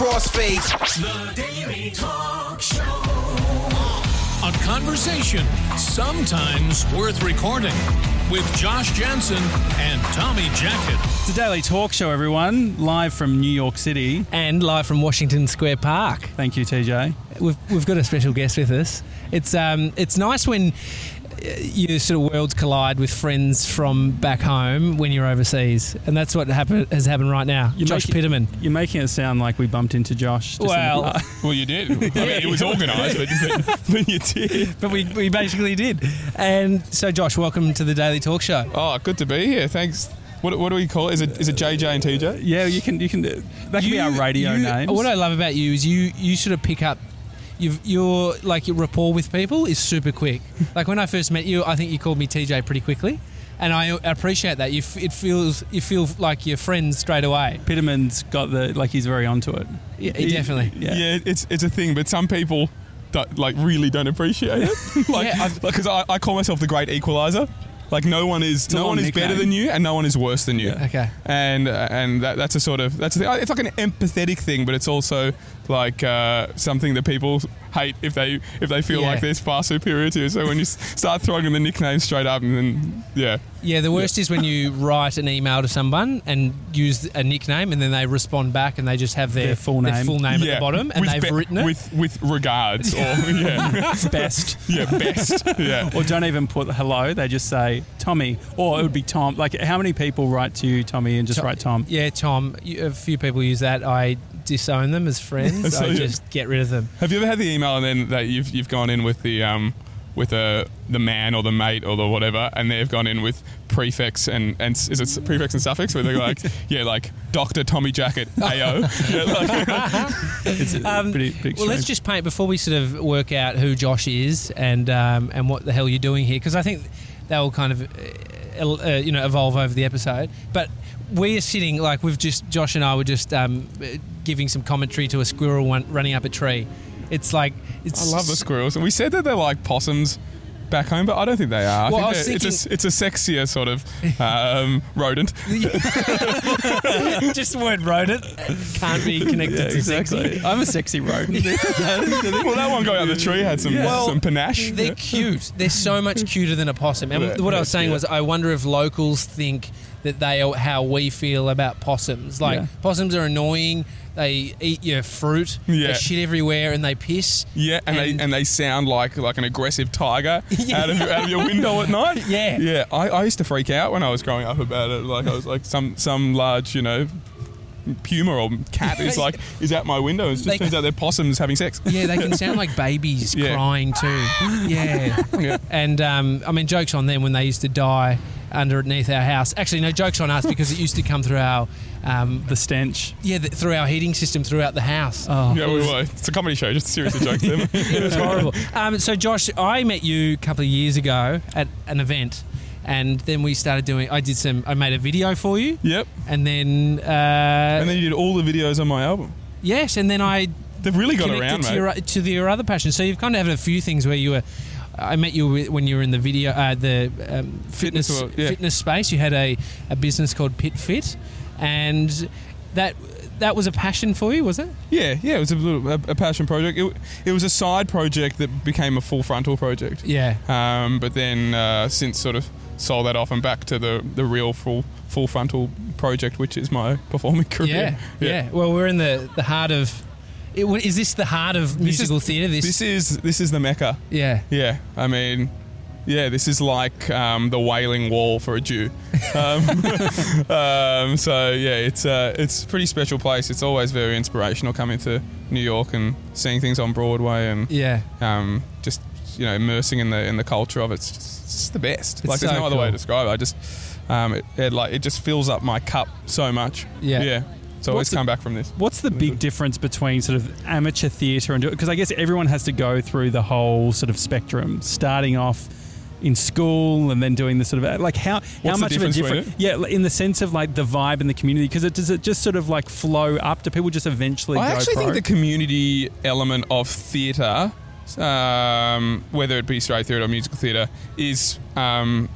crossfade. The Daily Talk Show. A conversation sometimes worth recording with Josh Janssen and Tommy Jackett. It's a daily talk show, everyone, live from New York City. and live from Washington Square Park. Thank you, TJ. We've, we've got a special guest with us. It's um it's nice when you sort of worlds collide with friends from back home when you're overseas, and that's what happen, has happened right now. You're Josh making- Piterman. You're making it sound like we bumped into Josh. just in Well- bar. Well, you did. I mean, it was organised, but, but, but you did. But we, we basically did. And so, Josh, welcome to the Daily Talk Show. Oh, good to be here. Thanks. What, what do we call it? Is it is it JJ and TJ? yeah, you can. You can. That can be our radio you- names. What I love about you is you you sort of pick up. You've, your like your rapport with people is super quick. like when I first met you, I think you called me TJ pretty quickly, and I appreciate that. You f- it feels you feel like you're friends straight away. Piterman's got the like. He's very onto it. Yeah, definitely. Yeah. it's it's a thing, but some people don't, like really don't appreciate it. like Yeah, I've- because I, I call myself the great equalizer. Like no one is no one is better than you, and no one is worse than you. Yeah. Okay. and uh, and that, that's a sort of that's a thing. It's like an empathetic thing, but it's also like uh, something that people hate if they if they feel Yeah. like they're far superior to. you. So when you start throwing in the nicknames straight up, and then yeah, Yeah, the worst is when you write an email to someone and use a nickname, and then they respond back and they just have their, Their full name. full name yeah, at the bottom, and with they've be- written it. with with regards or yeah Best. yeah best yeah. Or don't even put hello. They just say Tommy, or it would be Tom. Like how many people write to you, Tommy, and just Tom- write Tom? Yeah, Tom. A few people use that. I disown them as friends. So, I just get rid of them. Have you ever had the email and then that you've you've gone in with the um with a the man or the mate or the whatever, and they've gone in with prefix and and is it prefix and suffix where they're like yeah like Doctor Tommy Jackett AO. Yeah, like- It's a Um, pretty, pretty Well, let's just paint before we sort of work out who Josh is and um, and what the hell you're doing here, because I think that will kind of uh, uh, you know evolve over the episode. But we are sitting like we've just Josh and I were just um, uh, giving some commentary to a squirrel one, running up a tree. It's like it's I love the squirrels, and we said that they're like possums. Back home, but I don't think they are. I think I was they're- it's, a, it's a sexier sort of um, rodent. just the word rodent can't be connected Yeah, to sexy. I'm a sexy rodent. well, that one guy up the tree had some Well, some panache. They're cute. They're so much cuter than a possum. And Yeah, what I was saying yeah. was, I wonder if locals think that they are how we feel about possums. Like Yeah. possums are annoying. They eat your fruit. Yeah. They shit everywhere and they piss. Yeah, and, And- they and they sound like like an aggressive tiger out of out of your window at night. Yeah. yeah. I, I used to freak out when I was growing up about it. Like I was like some some large you know puma or cat is like is out my window. It just They- turns out they're possums having sex. Yeah, they can sound like babies Yeah. crying too. Yeah. Yeah. And um, I mean, jokes on them when they used to die underneath our house. Actually, no jokes on us because it used to come through our um, the stench. yeah the, through our heating system throughout the house. Oh, Yeah, we were. It's a comedy show, just seriously jokes. Them. it was horrible. Um, so, Josh, I met you a couple of years ago at an event, and then we started doing. I did some. I made a video for you, yep. and then, uh, And then you did all the videos on my album. yes, and then I They've really got connected around, to mate. your to your other passion. So you've kind of had a few things where you were. I met you when you were in the video, uh, the um, fitness Fitness world, yeah. fitness space. You had a, a business called Pit Fit, and that that was a passion for you, was it? Yeah, yeah. It was a little a, a passion project. It, it was a side project that became a full frontal project. Yeah. Um, but then uh, since sort of sold that off and back to the the real full full frontal project, which is my performing career. Yeah, yeah. Well, we're in the, the heart of. It, is this the heart of This is- musical theatre? This, This is this is the mecca. yeah. Yeah, I mean, yeah, this is like um, the Wailing Wall for a Jew. Um, um, so yeah, it's uh, it's a pretty special place. It's always very inspirational coming to New York and seeing things on Broadway and Yeah. um, just you know immersing in the in the culture of it. It's just it's the best. It's like there's so no other way to describe it. I just um, it, it like it just fills up my cup so much. Yeah. yeah. So always What's the- come back from this. What's the big difference between sort of amateur theatre and because I guess everyone has to go through the whole sort of spectrum, starting off in school and then doing the sort of like how how What's the much of a difference yeah in the sense of like the vibe and the community because it does it just sort of like flow up do people just eventually I actually pro? think the community element of theatre, um, whether it be straight theatre or musical theatre, is um,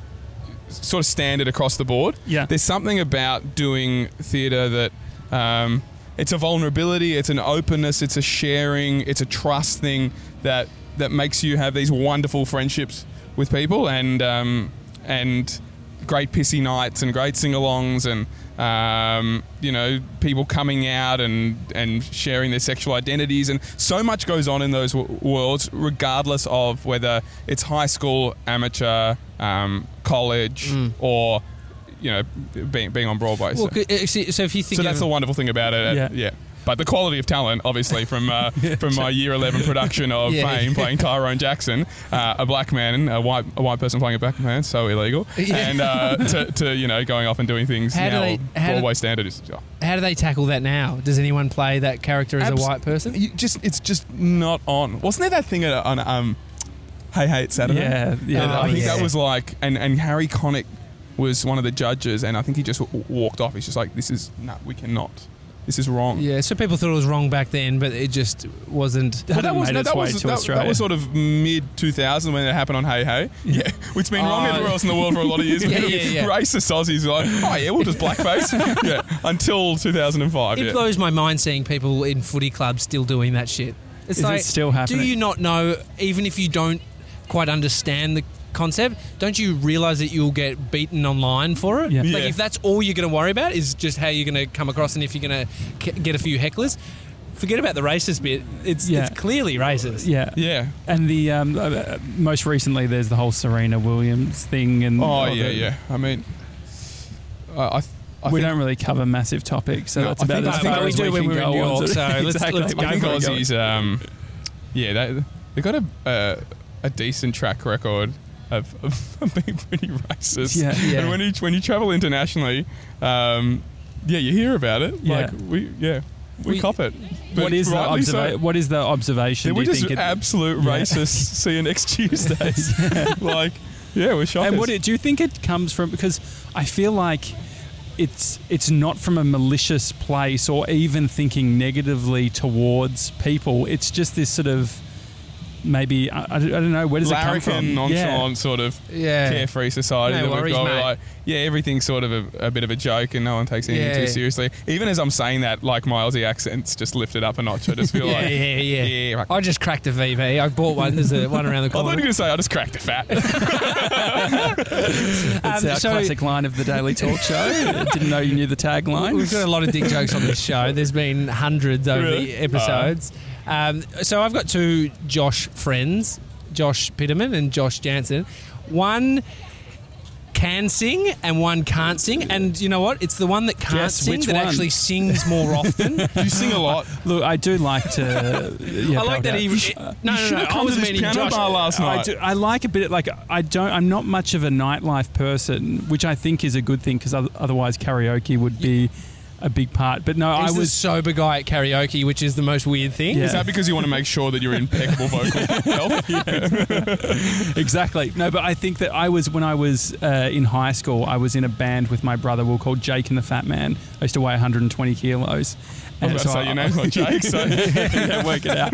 sort of standard across the board. Yeah. There's something about doing theatre that um, it's a vulnerability, it's an openness, it's a sharing, it's a trust thing that that makes you have these wonderful friendships with people and um, and great pissy nights and great sing-alongs and um, you know people coming out and and sharing their sexual identities and so much goes on in those w- worlds regardless of whether it's high school amateur um, college or you know being, being on broadway Well, so, uh, so if you think so that's the wonderful thing about it Yeah. yeah, But the quality of talent, obviously, from uh, from my year eleven production of Yeah. Fame, playing Tyrone Jackson, uh, a black man, a white a white person playing a black man, so illegal, Yeah. and uh, to, to you know going off and doing things How do now they- how do- Broadway standard is. oh, How do they tackle that now? Does anyone play that character as Abs- a white person? You just it's just not on. Wasn't there that thing on um, Hey Hey It's Saturday? Yeah, yeah. Oh, I think was- that was like, and and Harry Connick was one of the judges, and I think he just w- walked off. He's just like, this is no, we cannot. This is wrong. Yeah, so people thought it was wrong back then, but it just wasn't. Hadn't that was made no, its that way was to that, Australia. that was sort of mid 2000 when it happened on Hey Hey. Yeah, it's been wrong Oh. everywhere else in the world for a lot of years. Yeah, yeah, yeah. Racist Aussies are like, oh yeah, we'll just blackface. yeah, until 2005. It yeah. blows my mind seeing people in footy clubs still doing that shit. It's Is it still happening? Do you not know, even if you don't quite understand the concept, don't you realize that you'll get beaten online for it? Yeah. Like Yeah. if that's all you're going to worry about is just how you're going to come across and if you're going to get a few hecklers, forget about the racist bit. It's Yeah. it's clearly racist. Yeah. Yeah. And the um, uh, most recently, there's the whole Serena Williams thing, and Oh all yeah, the- yeah. I mean, uh, I, I we don't really cover massive topics, so No, that's I about think- as I think far we as do when we're in New York, so let's- exactly. let's go I think for. Aussies, um, yeah, they they got a uh, a decent track record of, of being pretty racist. Yeah. Yeah. And when you when you travel internationally, um, yeah, you hear about it. Yeah. Like we, yeah, we, We- cop it. What is the rightly so. What is the observation? Yeah, we're you just think? it- absolute Yeah. racists. See you next Tuesdays. like, yeah, we're shockers. and what do you think it comes from? Because I feel like it's it's not from a malicious place or even thinking negatively towards people. It's just this sort of maybe I, I don't know where does it come larrikin, from? nonchalant sort of Yeah. carefree society No that we've got. mate. Like, yeah, everything's sort of a, a bit of a joke, and no one takes anything Yeah. too seriously. Even as I'm saying that, like my Aussie accent's just lifted up a notch. I just feel Yeah, like, yeah, yeah. yeah. I I just cracked a VB. I bought one. There's a one around the corner. I thought you were going to say I just cracked a fat. It's Um, our so- classic line of the Daily Talk Show. Didn't know you knew the tagline. We've got a lot of dick jokes on this show. There's been hundreds over Really? the episodes. Um, so I've got two Josh friends, Josh Piterman and Josh Janssen. One can sing and one can't sing. And you know what? It's the one that can't Jess, sing that one? actually sings more often. You sing a lot? Look, I do like to. Yeah, I like that belt he. out. no, no, should no. have I was to this meaning piano Josh. bar last I, night. do, I like a bit like I don't. I'm not much of a nightlife person, which I think is a good thing because otherwise karaoke would be a big part. But no, He's I the was sober guy at karaoke, which is the most weird thing. Yeah. Is that because you want to make sure that you're impeccable vocal health? exactly no. But I think that I was when I was uh, in high school. I was in a band with my brother. We were called Jake and the Fat Man. I used to weigh 120 kilos. I was about to say your name's not Jake, so yeah, work it out.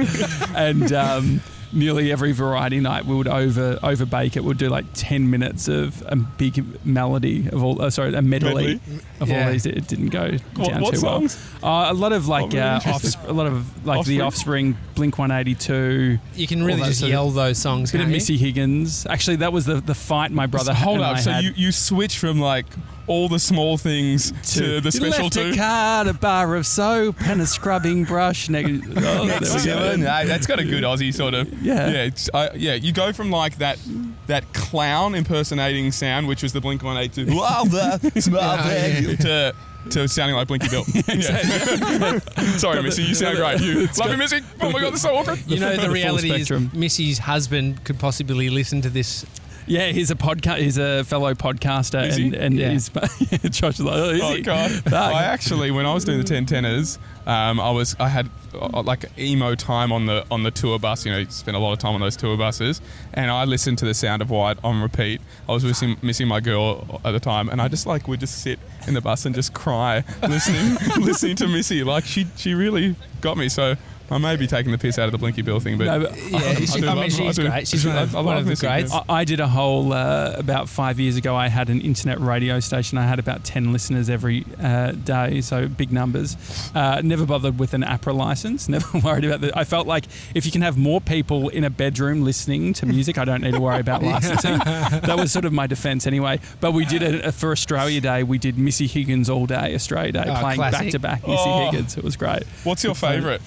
And um, nearly every variety night, we would over over bake it. We'd do like ten minutes of a big melody of all. Uh, sorry, a medley, Medley? of Yeah. all these. It didn't go What- down what too songs? well. Uh, a lot of like Oh, very uh, interesting. a lot of like the Offspring? Offspring, Blink One Eighty Two. You can really just sort of- yell those songs. Bit of can't you? Missy Higgins. Actually, that was the, the fight my brother hold and up. I So had you, you switch from like all the small things to, the special left two. a card, a bar of soap, and a scrubbing brush. Neg- oh, there we go. Excellent. Hey, that's got a good Aussie sort of. Yeah. Yeah. It's, uh, yeah. You go from like that that clown impersonating sound, which was the Blink One Eight Two, to to sounding like Blinky Bill. Sorry, Missy. You sound great. You love you, Missy. Oh my god, that's so awkward. You know, the full reality is spectrum. Missy's husband could possibly listen to this. Yeah, he's a podcast. He's a fellow podcaster, Is and and Yeah. he's Josh is like, oh, is Oh he? god! I actually, when I was doing the ten tenors, um, I was I had uh, like emo time on the on the tour bus. You know, you spend a lot of time on those tour buses, and I listened to the Sound of White on repeat. I was missing missing my girl at the time, and I just like would just sit in the bus and just cry listening listening to Missy. Like she she really got me. So I may be taking the piss out of the Blinky Bill thing, but No, but Yeah, I she, do I, love- mean, she's I great. She's one of, one of the greats. I, I did a whole uh, about five years ago. I had an internet radio station. I had about ten listeners every uh, day, so big numbers. Uh, never bothered with an APRA license. Never worried about that. I felt like if you can have more people in a bedroom listening to music, I don't need to worry about licensing. that was sort of my defence anyway. But we did it for Australia Day. We did Missy Higgins all day, Australia Day, Oh, playing back to back Missy Oh. Higgins. It was great. what's your favourite?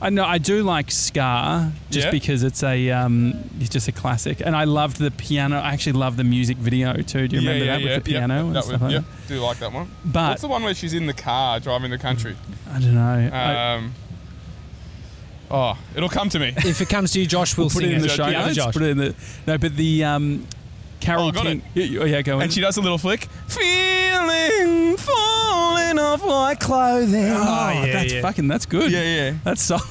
I know I do like Scar just Yeah? because it's a um, it's just a classic, and I loved the piano. I actually love the music video too. Do you remember that with the piano and that stuff one, like yeah, do like that one. that? But What's the one where she's in the car driving the country? I don't know. I, Um, oh, it'll come to me. If it comes to you, Josh, we'll, we'll put sing it in the it. show Yeah, notes. Josh. Put it in the no, but the um, Carol Oh, got King. Yeah, oh, yeah, go on. And she does a little flick. Feeling falling off like clothing. oh, yeah, that's yeah. fucking that's good. Yeah, yeah. That's so.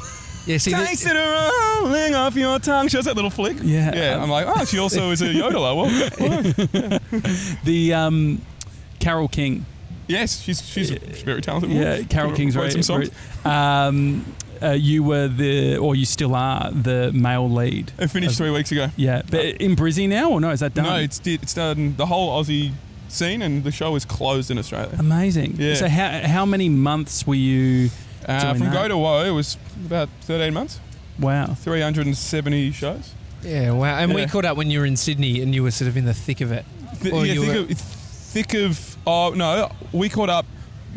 Yeah, see, Taste the, it rolling off your tongue. She does that little flick. Yeah. Yeah. I'm like, oh, she also is a yodeler. Well, The um, Carol King. yes, she's she's a very talented. woman. Yeah, Carol Wrote King's some very, songs. um, uh, you were the, or you still are the male lead. It finished three weeks ago. Yeah, but in Brizzy now, or no? Is that done? No, it's did it's done the whole Aussie scene, and the show is closed in Australia. amazing. Yeah. So how how many months were you? Uh, doing from that? go to woe, it was about 13 months, Wow. 370 shows. yeah, wow. And we caught up when you were in Sydney and you were sort of in the thick of it. Th- Or yeah, you thick, were- of, thick of. Oh no, we caught up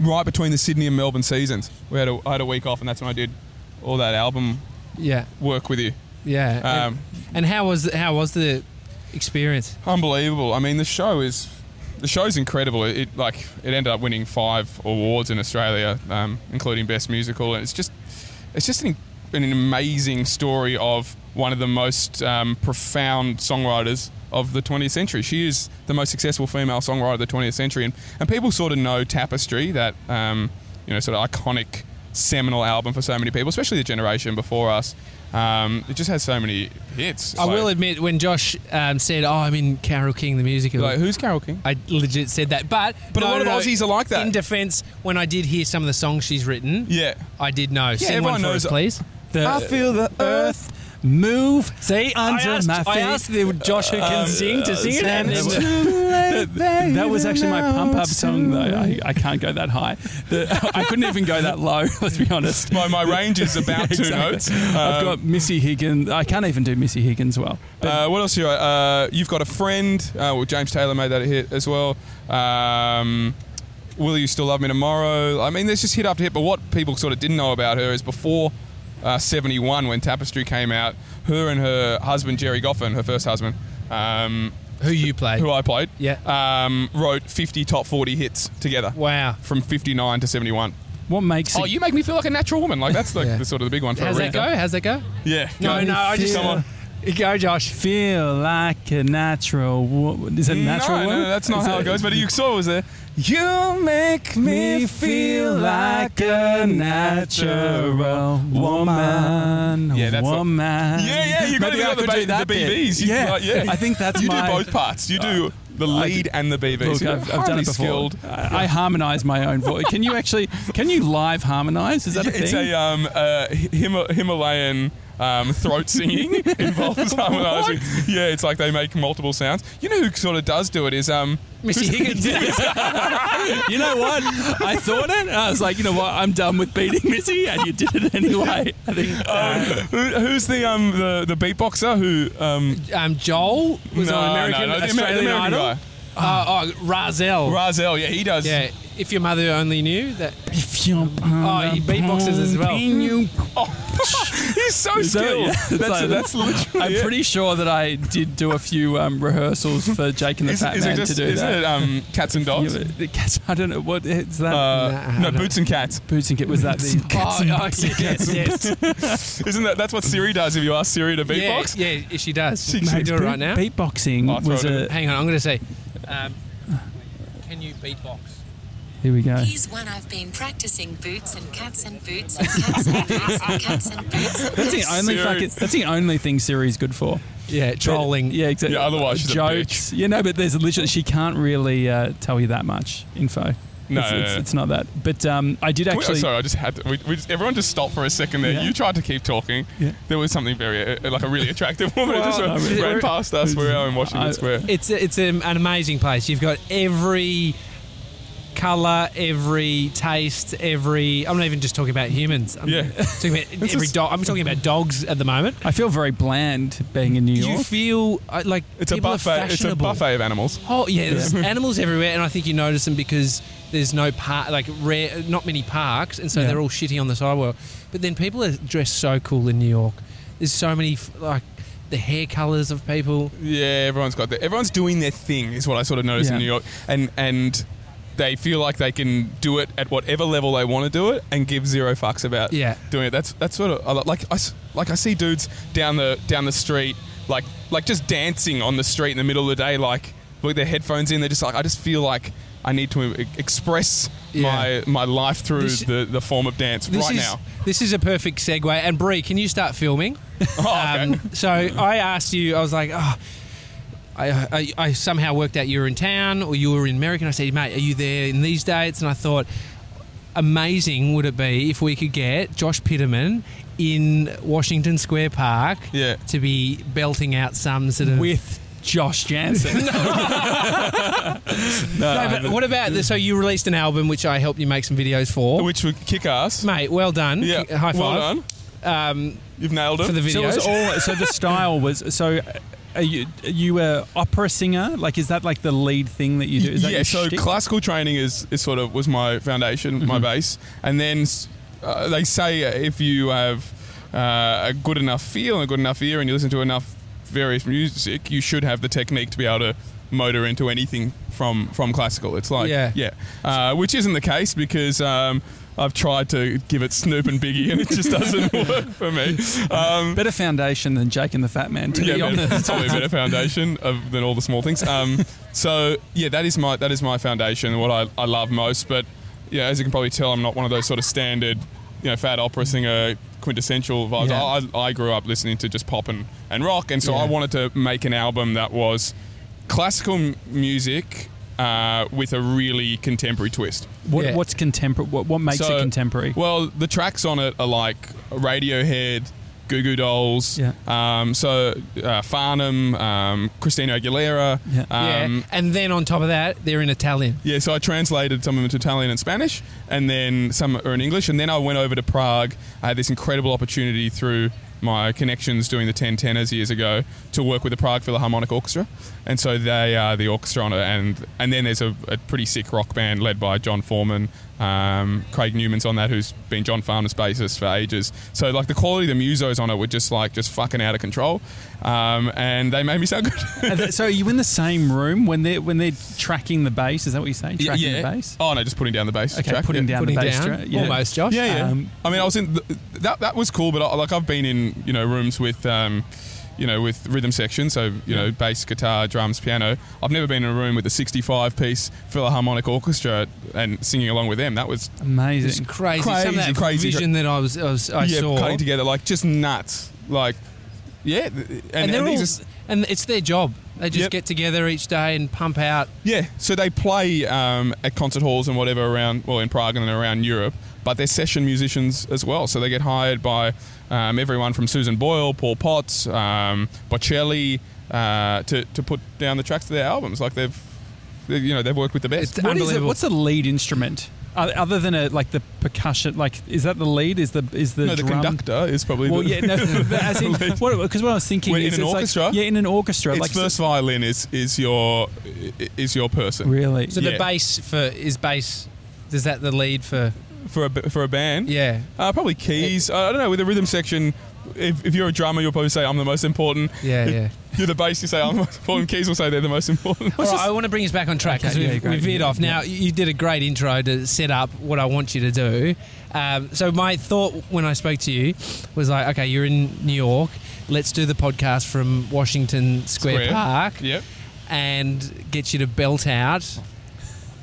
right between the Sydney and Melbourne seasons. We had a, I had a week off, and that's when I did all that album Yeah, work with you. yeah. Um, and, and how was how was the experience? unbelievable. I mean, the show is the show's incredible. It, it like it ended up winning five awards in Australia, um, including best musical, and it's just it's just an, an amazing story of one of the most um, profound songwriters of the 20th century. She is the most successful female songwriter of the 20th century, and, and people sort of know Tapestry, that um, you know sort of iconic seminal album for so many people, especially the generation before us. Um, it just has so many hits. I Like- will admit, when Josh um, said, "Oh, I'm in Carol King the musical," Like, who's Carol King? I legit said that. But But a no, lot of no. Aussies are like that. In defence, when I did hear some of the songs she's written, Yeah. I did know. Sing everyone one for knows- us, please. The, feel the earth move. See, Under I asked, my I asked the Josh who can sing to sing it, and it's then, that, that was actually my pump up song though. I, I can't go that high. The, I couldn't even go that low. Let's be honest. My, my range is about two Exactly. notes. I've Um, got Missy Higgins. I can't even do Missy Higgins well. But Uh, what else? You uh, you've got a friend. Uh, well, James Taylor made that a hit as well. Um, Will you still love me tomorrow? I mean, there's just hit after hit. But what people sort of didn't know about her is before uh, '71, when Tapestry came out, her and her husband Gerry Goffin, her first husband, um, who you played? who I played, Yeah. um, wrote 50 top 40 hits together Wow. from 59 to 71. what makes Oh, it, you make me feel like a natural woman. Like that's like Yeah. the sort of the big one for How's that go? How's that go? Yeah. No, go. no, I just feel- Come on. go, Josh. feel like a natural? wo- Is it a natural? no, woman? no, that's not Is how it goes. But you saw it was there. You make me feel like a natural woman. Yeah, that's woman. Yeah, yeah, you got to do the, ba- that the. BBs. You, Yeah, like, yeah. I think that's you my- do both parts. You do the lead do- and the BBs. Look, I've, I've done it before. skilled. I, I harmonise my own voice. Can you actually? Can you live harmonise? Is that a thing? It's a um, uh, Him- Himalayan um, throat singing involves harmonizing. Yeah, it's like they make multiple sounds. You know who sort of does do it is um, Missy Higgins. you know what? I thought it. And I was like, you know what? I'm done with beating Missy, and you did it anyway. I think. uh, who, who's the um the, the beatboxer who um um, Joel was no, on American no, no, Australian American Idol. guy. Uh, oh, Razel. Razel, yeah, he does. yeah, if your mother only knew that. if you Oh, he beatboxes as well. You, He's so Is that- skilled. yeah, that's, like- that's literally. I'm it. pretty sure that I did do a few um, rehearsals for Jake and the Is, Fat is Man just to do isn't that. it um, cats and dogs? Yeah, but cats, I don't know what is that. Uh, Nah, I no, boots and cats. Boots and Kit was that the oh, oh, yes, yes. Isn't that that's what Siri does? If you ask Siri to beatbox, yeah, she does. She- Can she- do it right now? Beatboxing I'll was a. Hang on, I'm going to say. Um, can you beatbox? Here we go. Here's one I've been practicing boots and cats and boots and cats and boots and cats and boots and That's the cats. only Siri. fucking. That's the only thing Siri's good for. Yeah, trolling. Yeah, exactly. Yeah, otherwise she's a jokes. You know, but there's literally she can't really uh, tell you that much info. No, it's, no, it's, no. it's not that. But um, I did Can we- oh, actually. sorry, I just had to. We, we just, everyone just stopped for a second there. Yeah. You tried to keep talking. Yeah. There was something very, uh, like a really attractive woman who Well, just no, ran we're- past us. We were in Washington I- Square. It's a, it's an an amazing place. You've got every color, every taste, every. I'm not even just talking about humans. I'm Yeah. talking about every just- dog. I'm talking about dogs at the moment. I feel very bland being in New York. You feel uh, like It's a people are buffet. It's a buffet of animals. Oh yeah, there's animals everywhere, and I think you notice them because there's no park, like rare, not many parks, and so Yeah. they're all shitty on the sidewalk. But then people are dressed so cool in New York. There's so many like the hair colors of people. Yeah, everyone's got that. Everyone's doing their thing, is what I sort of noticed Yeah. in New York, and and they feel like they can do it at whatever level they want to do it, and give zero fucks about Yeah. doing it. That's that's sort of like I s- like I see dudes down the down the street, like like just dancing on the street in the middle of the day, like with their headphones in. They're just like I just feel like. I need to express Yeah. my my life through This- the, the form of dance right is now. this is a perfect segue. And Brie, can you start filming? Oh, okay. Um, so I asked you. I was like, oh. I, I, I somehow worked out you were in town or you were in America. And I said, mate, are you there in these dates? And I thought, amazing would it be if we could get Josh Piterman in Washington Square Park Yeah. to be belting out some sort of. with Josh Janssen. no, but what about the, so you released an album which I helped you make some videos for, Which would kick ass. mate. Well done, Yeah, High five. well done. Um, You've nailed it. for the So, it videos. was all, so the style was so. Are you are you a opera singer? Like, is that like the lead thing that you do? Is that yeah, so shtick? classical training is, is sort of was my foundation, my base, and then uh, they say if you have uh, a good enough feel and a good enough ear, and you listen to enough various music, you should have the technique to be able to motor into anything from from classical. It's like Yeah. yeah, uh, which isn't the case because. Um, I've tried to give it Snoop and Biggie, and it just doesn't work for me. Um, Better foundation than Jake and the Fat Man. To yeah, be better, honest. probably a better foundation of, than all the small things. Um, so yeah, that is my that is my foundation. What I, I love most, but yeah, as you can probably tell, I'm not one of those sort of standard, you know, fat opera singer quintessential vibes. Yeah. I, I grew up listening to just pop and, and rock, and so Yeah. I wanted to make an album that was classical m- music uh, with a really contemporary twist. What, Yeah. What's contemporary? What, what makes So- it contemporary? Well, the tracks on it are like Radiohead, Goo Goo Dolls, Yeah. um, so uh, Farnham, um, Christina Aguilera. Yeah. yeah, Um, and then on top of that, they're in Italian. yeah, so I translated some of them into Italian and Spanish, and then some are in English. And then I went over to Prague. I had this incredible opportunity through my connections doing the 10 tenors years ago to work with the Prague Philharmonic Orchestra. And so they are the orchestra on it. And, and then there's a, a pretty sick rock band led by John Foreman. Um, Craig Newman's on that, who's been John Farnham's bassist for ages. So, like, the quality of the musos on it were just, like, just fucking out of control. Um, and they made me sound good. They- so are you in the same room when they're when they're tracking the bass? Is that what you're saying? Tracking the bass? Oh, no, just putting down the bass. Okay, track, putting yeah. down Putting the bass down, track. Yeah. almost, Josh. Yeah, yeah. Um, I mean, I was in the, that. That was cool, but I, like I've been in you know rooms with um, you know with rhythm section, so you know bass, guitar, drums, piano. I've never been in a room with a 65 piece Philharmonic orchestra and singing along with them. That was Amazing. crazy. Crazy, Some of that crazy, vision that I was, I, was, I yeah, saw, cutting together like just nuts. Like yeah, and, and, and they're all, are- and it's their job. They just Yep. get together each day and pump out. Yeah, so they play um, at concert halls and whatever around, well, in Prague and around Europe, but they're session musicians as well. So they get hired by um, everyone from Susan Boyle, Paul Potts, um, Bocelli, uh, to, to put down the tracks to their albums. Like they've, they- you know, they've worked with the best. It's What is it? unbelievable. What's the lead instrument? Other than a like the percussion, like is that the lead? Is the is the no, the drum? conductor is probably Well, the, yeah, no, but as in, Lead. what because what I was thinking Wait, in an it's like- orchestra? yeah, in an orchestra, its like first violin is is your is your person really. So Yeah. the bass for is bass. Is that the lead for? For a b- for a band. Yeah, Uh, probably keys. I don't know. With the rhythm section, if, if you're a drummer, you'll probably say I'm the most important. yeah, If yeah. You're the bass. You say I'm the most important. Keys will say they're the most important. All right, I want to bring us back on track because Okay, we've, great. we've veered Yeah, off. Now, yeah. you did a great intro to set up what I want you to do. Um, so, my thought when I spoke to you was like, okay, you're in New York. Let's do the podcast from Washington Square, Square. Park Yep. and get you to belt out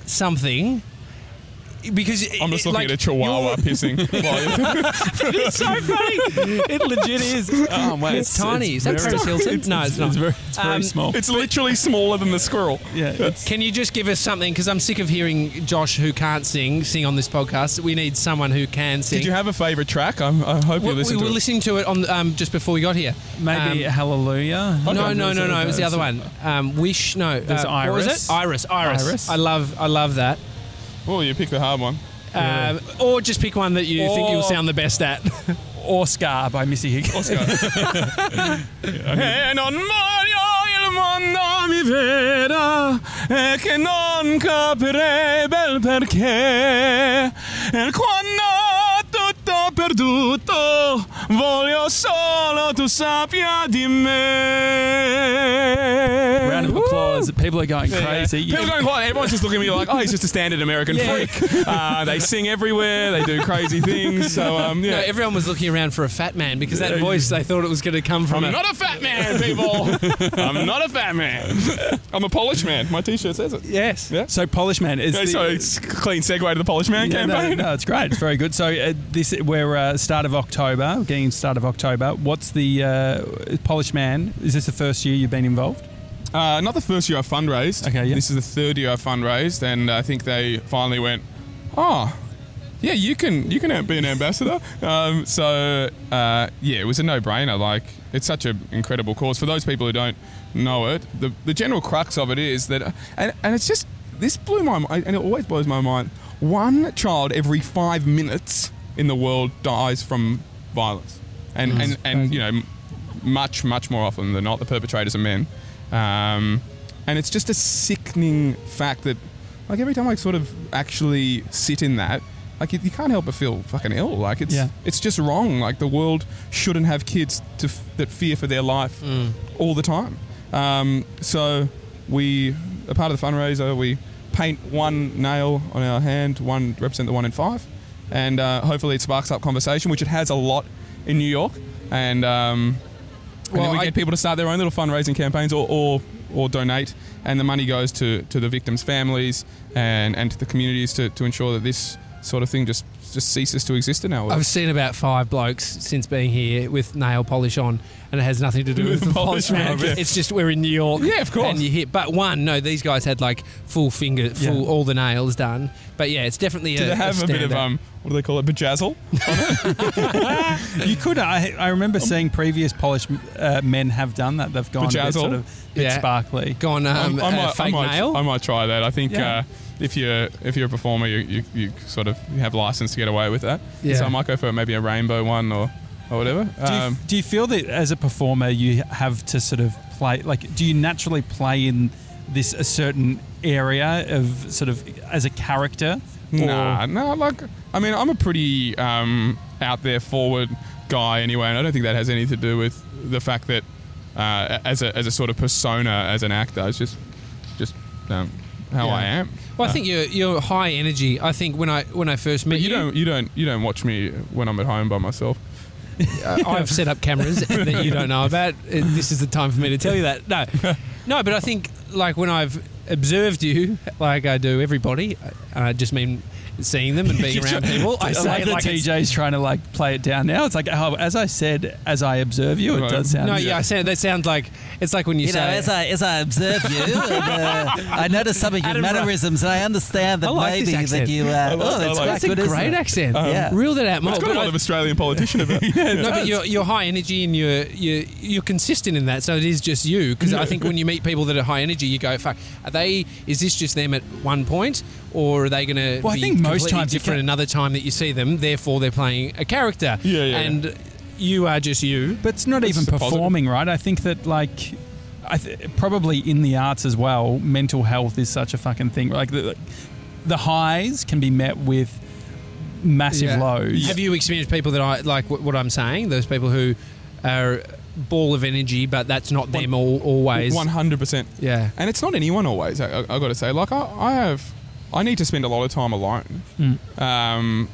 something. Because I'm just it- looking like, at a chihuahua pissing. It's so funny. It legit is. Oh, mate, It's, tiny. is that Paris Hilton? It's, no, it's, not. It's very, it's very Um, small. it's literally smaller than the squirrel. yeah, it's, Can you just give us something? Because I'm sick of hearing Josh, who can't sing, sing on this podcast. We need someone who can sing. Did you have a favourite track? I'm, I hope we, you we listened were to it. We were listening to it on um, just before we got here. maybe Um, Hallelujah. no, Okay. no, no, no. It was the other one. Um, Wish. No. There's uh, what was Iris. it? Iris. Iris. Iris. I love. I love that. Oh, you pick the hard one. Um, or just pick one that you think you'll sound the best at. Or Scar by Missy Higgins. E non voglio il mondo mi veda e che non capirei bel perché e quando tutto perduto voglio solo tu sappia di me Round of applause. People are going crazy. People going quiet. Everyone's just looking at me like, oh, he's just a standard American freak. Uh, they sing everywhere. They do crazy things. So, um, yeah. No, everyone was looking around for a fat man because that voice they thought it was going to come from. I'm a- not a fat man, people. I'm not a fat man. I'm a Polish man. My T-shirt says it. yes. Yeah. So Polish Man is Okay, the, so it's clean segue to the Polish man Yeah, no, campaign. no, it's great. It's very good. So uh, this we're uh, start of October, getting start of October. What's the uh, Polish Man? Is this the first year you've been involved? Uh, not the first year I fundraised. Okay, yeah. This is the third year I fundraised, and I think they finally went, oh. Yeah, you can you can be an ambassador. Um, so uh, yeah, it was a no-brainer. Like it's such an incredible cause. For those people who don't know it, the the general crux of it is that, and, and it's just this blew my mind, and it always blows my mind. One child every five minutes in the world dies from violence, and and, and you know, much much more often than not, the perpetrators are men. Um, and it's just a sickening fact that, like, every time I sort of actually sit in that, like, you, you can't help but feel fucking ill. Like, it's Yeah. it's just wrong. Like, the world shouldn't have kids to f- that fear for their life all the time. Um, so we, a part of the fundraiser, we paint one nail on our hand, one represent the one in five, and uh, hopefully it sparks up conversation, which it has a lot in New York, and. Um, and Well, then we I- get people to start their own little fundraising campaigns or, or, or donate, and the money goes to, to the victims' families and, and to the communities to, to ensure that this sort of thing just, just ceases to exist in our world. I've seen about five blokes since being here with nail polish on, and it has nothing to do with the polish man. man, yeah. It's just we're in New York. Yeah, of course. And you hit, but one, no, these guys had like full finger, full Yeah. all the nails done. But yeah, it's definitely Do a, they have a, bit of um, what do they call it, bejazzle? You could. I, I remember seeing previous Polish uh, men have done that. They've gone a bit sort of bit Yeah. sparkly. gone um, I, a might, fake I, might, nail. I might try that. I think Yeah. uh, if you're if you're a performer, you, you, you sort of have license to get away with that. Yeah. So I might go for maybe a rainbow one or, or whatever. Do you, Um, do you feel that as a performer you have to sort of play like do you naturally play in this a certain area of sort of as a character? Or- Nah, no. Like, I mean, I'm a pretty um, out there, forward guy anyway, and I don't think that has anything to do with the fact that uh, as a as a sort of persona as an actor, it's just just um, how Yeah. I am. Well, I think you're you're high energy. I think when I when I first met But you don't you don't you don't watch me when I'm at home by myself. Uh, I've set up cameras that you don't know about. Uh, This is the time for me to tell you that. No, no, but I think like when I've observed you, like I do everybody, and I just mean seeing them and being around people. I I say like that like it's- TJ's trying to like play it down now. It's like, oh, as I said, as I observe you, it does sound. No, yeah, I sound, that sounds like it's like when you, You know, say. as I as I observe you, and, uh, I notice some of your Adam mannerisms, and I understand that I like maybe that you. Uh, like- oh, I that's like- quite that's a good, isn't great it? accent. Yeah. Reel that out more. It's got a lot of Australian politician about. no, but you're, you're high energy and you're, you're you're consistent in that. So it is just you. Because I think when you meet people that are high energy, you go, "Fuck, are they? Is this just them at one point, or are they going to Well, I be think most times different another time that you see them? Therefore, they're playing a character. Yeah, yeah, And you are just you. But it's not It's even a positive. performing, right? I think that like, I th- probably in the arts as well, mental health is such a fucking thing. Like the, the highs can be met with massive Yeah. lows. Have you experienced people that I like what, what I'm saying? Those people who are ball of energy, but that's not them all, always. One hundred percent. Yeah. And it's not anyone always. I, I, I got to say, like I, I have, I need to spend a lot of time alone. Um,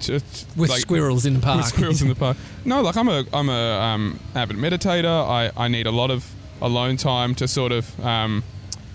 just With like- squirrels in the park. with squirrels in the park. No, like I'm a I'm a um, avid meditator. I, I need a lot of alone time to sort of um,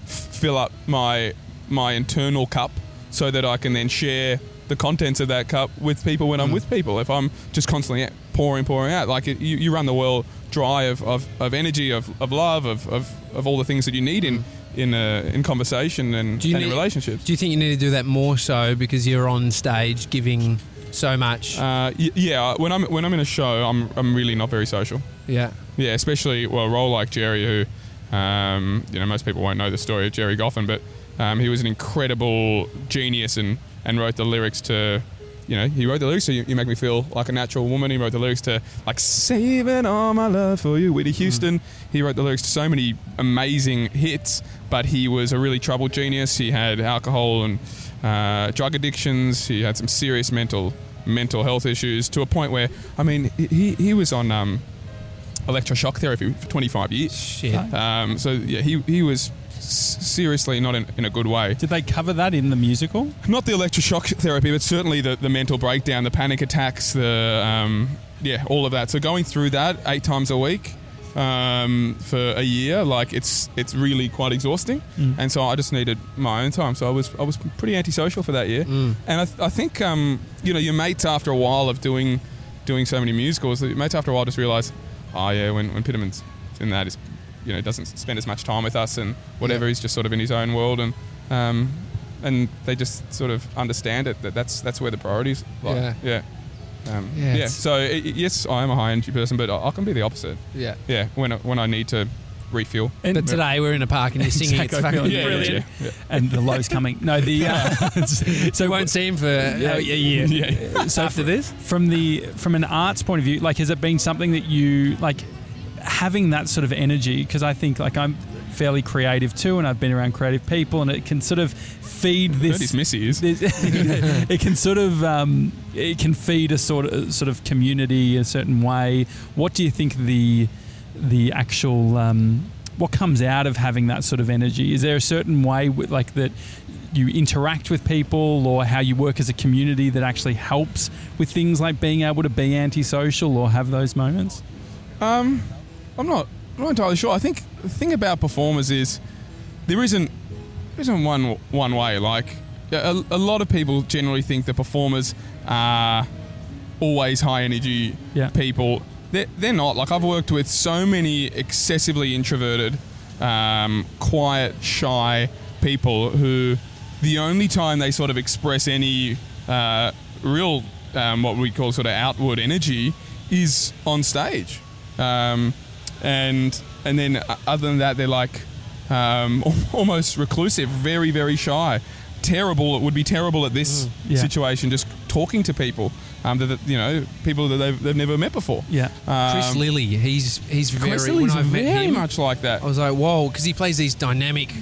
f- fill up my my internal cup so that I can then share the contents of that cup with people when I'm with people. If I'm just constantly pouring, pouring out, like it, you, you run the world dry of, of, of energy, of, of love, of, of, of all the things that you need in in uh, in conversation and, Do you and in need- relationships. Do you think you need to do that more so because you're on stage giving so much? Uh, y- yeah, when I'm when I'm in a show, I'm I'm really not very social. yeah. Yeah, especially well, a role like Gerry, who um, you know most people won't know the story of Gerry Goffin, but um, he was an incredible genius and and wrote the lyrics to. You know, he wrote the lyrics to you, you Make Me Feel Like a Natural Woman. He wrote the lyrics to, like, Saving All My Love for You, Whitney Houston. He wrote the lyrics to so many amazing hits, but he was a really troubled genius. He had alcohol and uh, drug addictions. He had some serious mental mental health issues to a point where, I mean, he, he was on um, electroshock therapy for 25 years. Shit. Um, so yeah, he he was seriously not in, in a good way. Did they cover that in the musical? Not the electroshock therapy, but certainly the, the mental breakdown, the panic attacks, the um, yeah, all of that. So going through that eight times a week um, for a year, like it's it's really quite exhausting. And so I just needed my own time. So I was I was pretty antisocial for that year. And I, th- I think um, you know your mates after a while of doing doing so many musicals, your mates after a while just realise, oh yeah, when when Piterman's in that is you know doesn't spend as much time with us and whatever. He's just sort of in his own world and. Um, and they just sort of understand it that that's that's where the priorities lie. Yeah. Yeah. Um, Yeah, yeah. So i- i- yes, I am a high energy person, but I, I can be the opposite. Yeah. Yeah. When I, when I need to refuel. And, But today we're in a park and you're singing. It's Exactly. fucking Yeah, yeah, brilliant. Yeah. yeah. and the low's coming. No, the uh, so We won't see him for uh, a year. Yeah. so After this? from the from an arts point of view like has it been something that you like having that sort of energy because i think like i'm fairly creative too and i've been around creative people and it can sort of feed this his missy is. this- it can sort of um, it can feed a sort of sort of community a certain way. What do you think the the actual um, what comes out of having that sort of energy? Is there a certain way with, like that you interact with people or how you work as a community that actually helps with things like being able to be antisocial or have those moments? Um, I'm not. I'm not entirely sure. I think the thing about performers is there isn't there isn't one one way. Like a, a lot of people generally think that performers are always high energy Yeah. people. They're, they're not. Like I've worked with so many excessively introverted, um, quiet, shy people who the only time they sort of express any uh, real um, what we call sort of outward energy is on stage. Um, and and then uh, other than that, they're like um, almost reclusive, very very shy. Terrible. It would be terrible at this Yeah. situation, just talking to people. Um, that, that, you know, people that they've, they've never met before. yeah Chris Um, Lilley, he's he's very. Chris when I've met very him, much like that. I was like, whoa, because he plays these dynamic,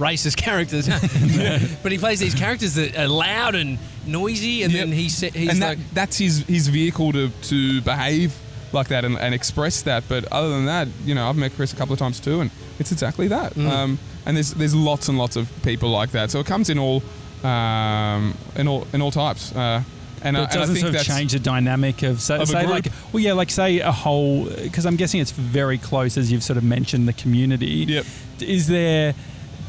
racist characters. but he plays these characters that are loud and noisy, and Yep. then he he's and like, that's his his vehicle to, to behave like that and, and express that. But other than that, you know, I've met Chris a couple of times too, and it's exactly that. Mm. Um, and there's there's lots and lots of people like that. So it comes in all um, in all in all types. Uh, and, I, But and I doesn't think sort of change the dynamic of, so, Of say like well yeah like say a whole because I'm guessing it's very close as you've sort of mentioned the community. Yep. Is there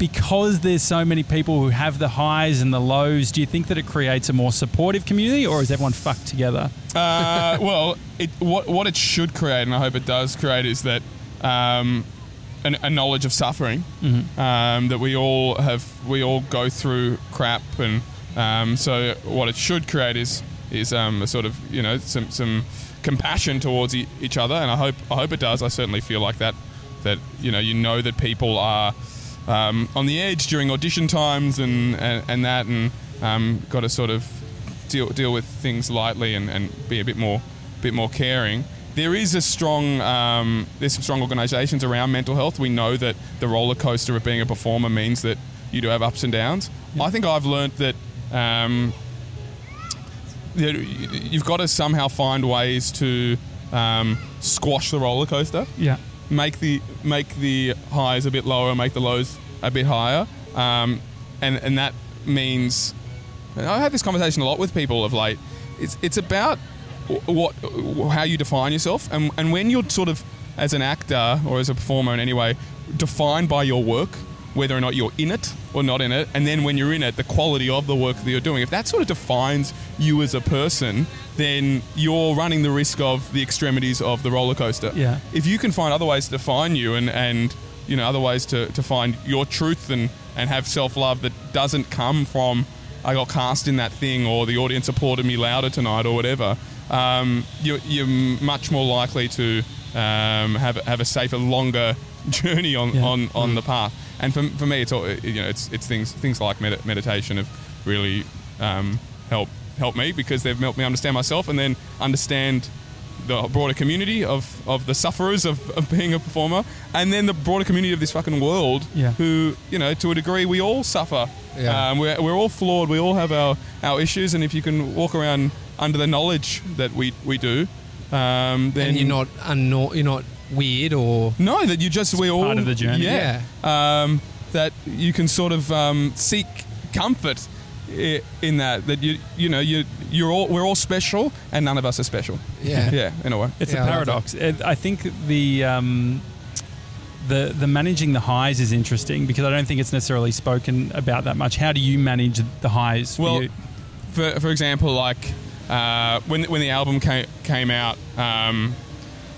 because there's so many people who have the highs and the lows? Do you think that it creates a more supportive community, or is everyone fucked together? uh, well, it, what what it should create, and I hope it does create, is that um, an, a knowledge of suffering. Um, that we all have, we all go through crap, and um, so what it should create is is um, a sort of you know some some compassion towards e- each other, and I hope I hope it does. I certainly feel like that. That you know you know that people are um, on the edge during audition times and and, and that, and um, got to sort of deal deal with things lightly and, and be a bit more bit more caring. There is a strong um, there's some strong organisations around mental health. We know that the roller coaster of being a performer means that you do have ups and downs. I think I've learnt that. Um, that you've got to somehow find ways to um, squash the roller coaster Yeah. Make the make the highs a bit lower, make the lows a bit higher, um, and and that means I've had this conversation a lot with people of late. It's it's about what how you define yourself, and and when you're sort of as an actor or as a performer in any way defined by your work, whether or not you're in it or not in it, and then when you're in it, the quality of the work that you're doing. If that sort of defines you as a person, then you're running the risk of the extremities of the roller coaster. Yeah. If you can find other ways to define you and, and you know, other ways to, to find your truth and, and have self love that doesn't come from I got cast in that thing or the audience applauded me louder tonight or whatever, um, you're, you're much more likely to um, have, have a safer, longer journey on, Yeah. on, on the path. And for, for me, it's all, you know it's, it's things things like med- meditation have really um, helped helped me because they've helped me understand myself and then understand the broader community of, of the sufferers of, of being a performer and then the broader community of this fucking world Yeah. who you know to a degree we all suffer Yeah. um, we're, we're all flawed we all have our, our issues and if you can walk around under the knowledge that we, we do um, then and you're not unnor- you're not weird or no, that you just we all part of the journey. Yeah, Um, that you can sort of um, seek comfort i- in that. That you you know you you're all we're all special and none of us are special. yeah Yeah, in a way. It's Yeah, a I love paradox. It, I think the um, the the managing the highs is interesting because I don't think it's necessarily spoken about that much. How do you manage the highs? For Well, you? for, for example, like uh, when when the album came came out, um,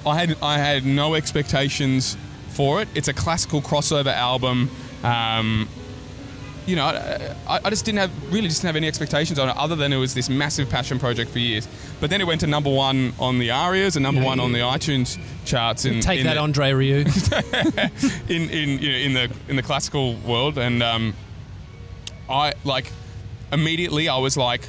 I had I had no expectations for it. It's a classical crossover album. Um, you know, I, I just didn't have really just didn't have any expectations on it, other than it was this massive passion project for years. But then it went to number one on the ARIAs and number one on the iTunes charts. In, take in that the, Andre Rieu in in you know, in the in the classical world, and um, I like immediately I was like,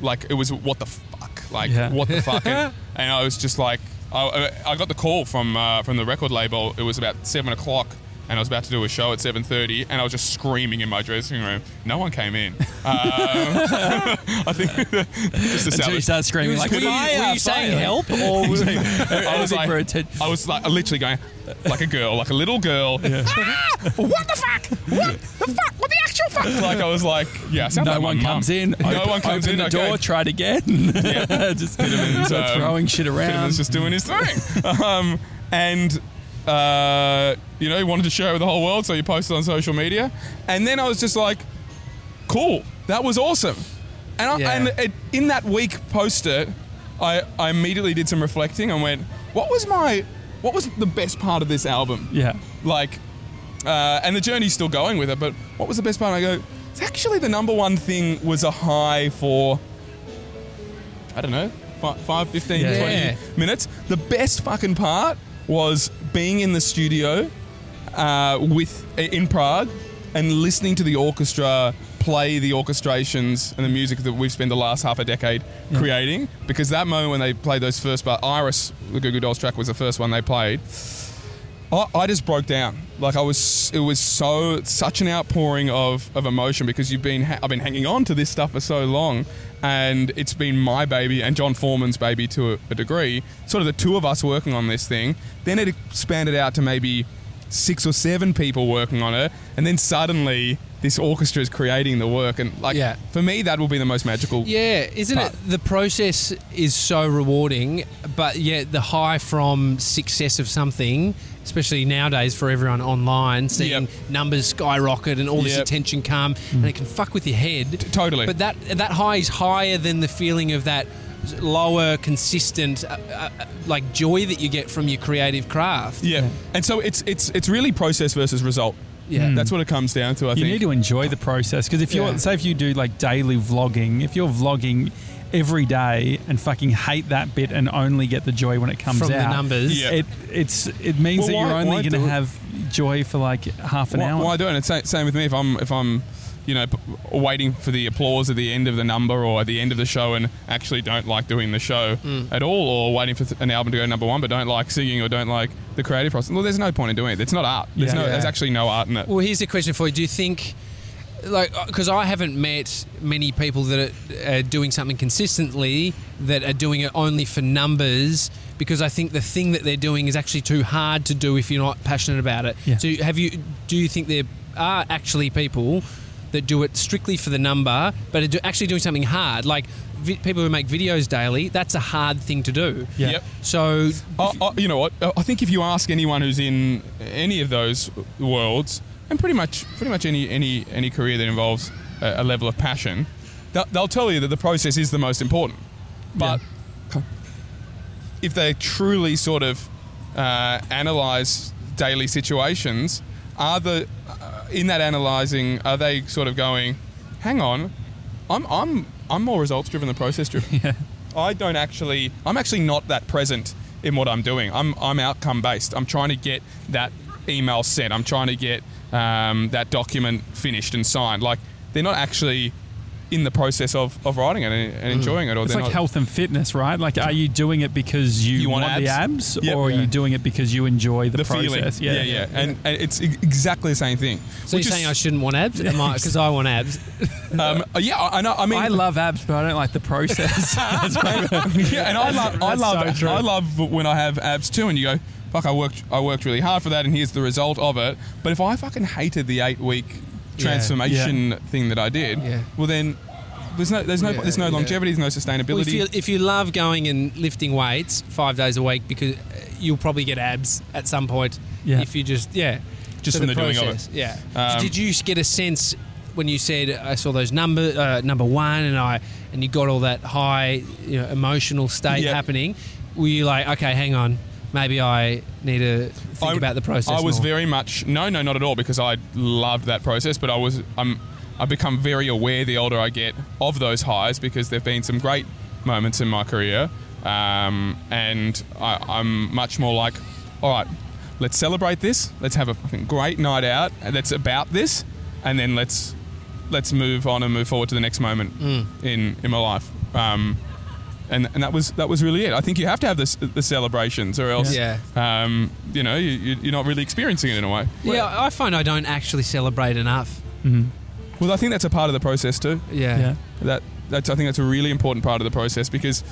like it was what the fuck, like Yeah. what the fuck, and, and I was just like, I, I got the call from uh, from the record label. It was about seven o'clock. And I was about to do a show at 7:30, and I was just screaming in my dressing room. No one came in. Um, I think just to until sell you start screaming like were you, fire, were you saying help or I was like, for attention. I was like literally going like a girl, like a little girl. Ah, what the fuck? What the fuck? What the actual fuck? Like I was like, yeah. I No like my one mum. comes in. No Open- one comes open in. the okay. door. Tried again. Yeah. just Piterman's, start um, throwing shit around. Just doing his thing. um, and uh, you know, he wanted to share it with the whole world, so he posted on social media. And then I was just like, cool, that was awesome. And, I, Yeah. and it, in that week post it, I, I immediately did some reflecting and went, what was my, what was the best part of this album? yeah. like uh, and the journey's still going with it but what was the best part i go it's actually the number one thing was a high for i don't know fi- 5 15 Yeah. 20 Yeah. minutes the best fucking part was being in the studio uh, with in prague and listening to the orchestra play the orchestrations and the music that we've spent the last half a decade creating because that moment when they played those first part iris the goo goo dolls track was the first one they played I, I just broke down. Like I was, it was so such an outpouring of, of emotion because you've been, ha- I've been hanging on to this stuff for so long, and it's been my baby and John Foreman's baby to a, a degree. Sort of the two of us working on this thing. Then it expanded out to maybe six or seven people working on it, and then suddenly this orchestra is creating the work. And like, Yeah. for me, that will be the most magical. Yeah, isn't But- it? The process is so rewarding, but yet the high from success of something, especially nowadays for everyone online, seeing Yep. numbers skyrocket and all this attention come, and it can fuck with your head. totally. But that that high is higher than the feeling of that lower, consistent, uh, uh, uh, like joy that you get from your creative craft. Yeah. And so it's it's it's really process versus result. Yeah. That's what it comes down to. I you think. You need to enjoy the process because if you're Yeah. say if you do like daily vlogging if you're vlogging every day and fucking hate that bit and only get the joy when it comes From out the numbers. Yeah. it it's it means Well, that why- you're only why going to it? have joy for like half an why, hour Why do it? And it's same with me. If I'm if I'm you know p- waiting for the applause at the end of the number or at the end of the show and actually don't like doing the show hmm. at all, or waiting for th- an album to go number one but don't like singing or don't like the creative process. Well, there's no point in doing it. It's not art. There's Yeah. no. Yeah. There's actually no art in it. Well, here's a question for you. Do you think, like, because I haven't met many people that are uh, doing something consistently that are doing it only for numbers, because I think the thing that they're doing is actually too hard to do if you're not passionate about it. Yeah. So, have you? Do you think there are actually people that do it strictly for the number, but are do, actually doing something hard, like? Vi- people who make videos daily, that's a hard thing to do. Yeah. Yep. So, I, I, you know what? I think if you ask anyone who's in any of those worlds, and pretty much pretty much any any any career that involves a, a level of passion, they'll, they'll tell you that the process is the most important. But if they truly sort of uh, analyze daily situations, are the uh, in that analyzing are they sort of going, hang on, I'm I'm I'm more results driven than process driven. Yeah. I don't actually. I'm actually not that present in what I'm doing. I'm I'm outcome based. I'm trying to get that email sent. I'm trying to get um, that document finished and signed. Like they're not actually in the process of, of writing it and, and enjoying it. Or It's like not, health and fitness, right? Like, are you doing it because you, You want the abs, Yep. or are Yeah. you doing it because you enjoy the, the process? feeling. Yeah, yeah, And, and it's exactly the same thing. So Which you're is- saying I shouldn't want abs? Because I want abs. um, yeah, I I know. I mean, I love abs, but I don't like the process. yeah, and I love, I love, so. I love when I have abs too, and you go, "Fuck, I worked, I worked really hard for that, and here's the result of it." But if I fucking hated the eight week transformation thing that I did, Yeah. well then, there's no, there's no, Yeah, there's no yeah. longevity, there's no sustainability. Well, if you if you love going and lifting weights five days a week, because uh, you'll probably get abs at some point. Yeah. If you just yeah, Just from the doing of it. Yeah. Um, Did you get a sense when you said I saw those number uh, number one and I and you got all that high you know, emotional state Yeah. happening? Were you like, okay, hang on, maybe I need to think I- about the process? I was more? very much no, no, not at all, because I loved that process. But I was, I'm, I've become very aware the older I get of those highs because there've been some great moments in my career, um, and I, I'm much more like, all right, let's celebrate this. Let's have a fucking great night out that's about this, and then let's let's move on and move forward to the next moment Mm. in in my life. Um, and, and that was that was really it. I think you have to have this, the celebrations, or else, Yeah. um, you know, you, you- you're not really experiencing it in a way. Yeah, I find I don't actually celebrate enough. Well, I think that's a part of the process too. Yeah. yeah. That that's I think that's a really important part of the process because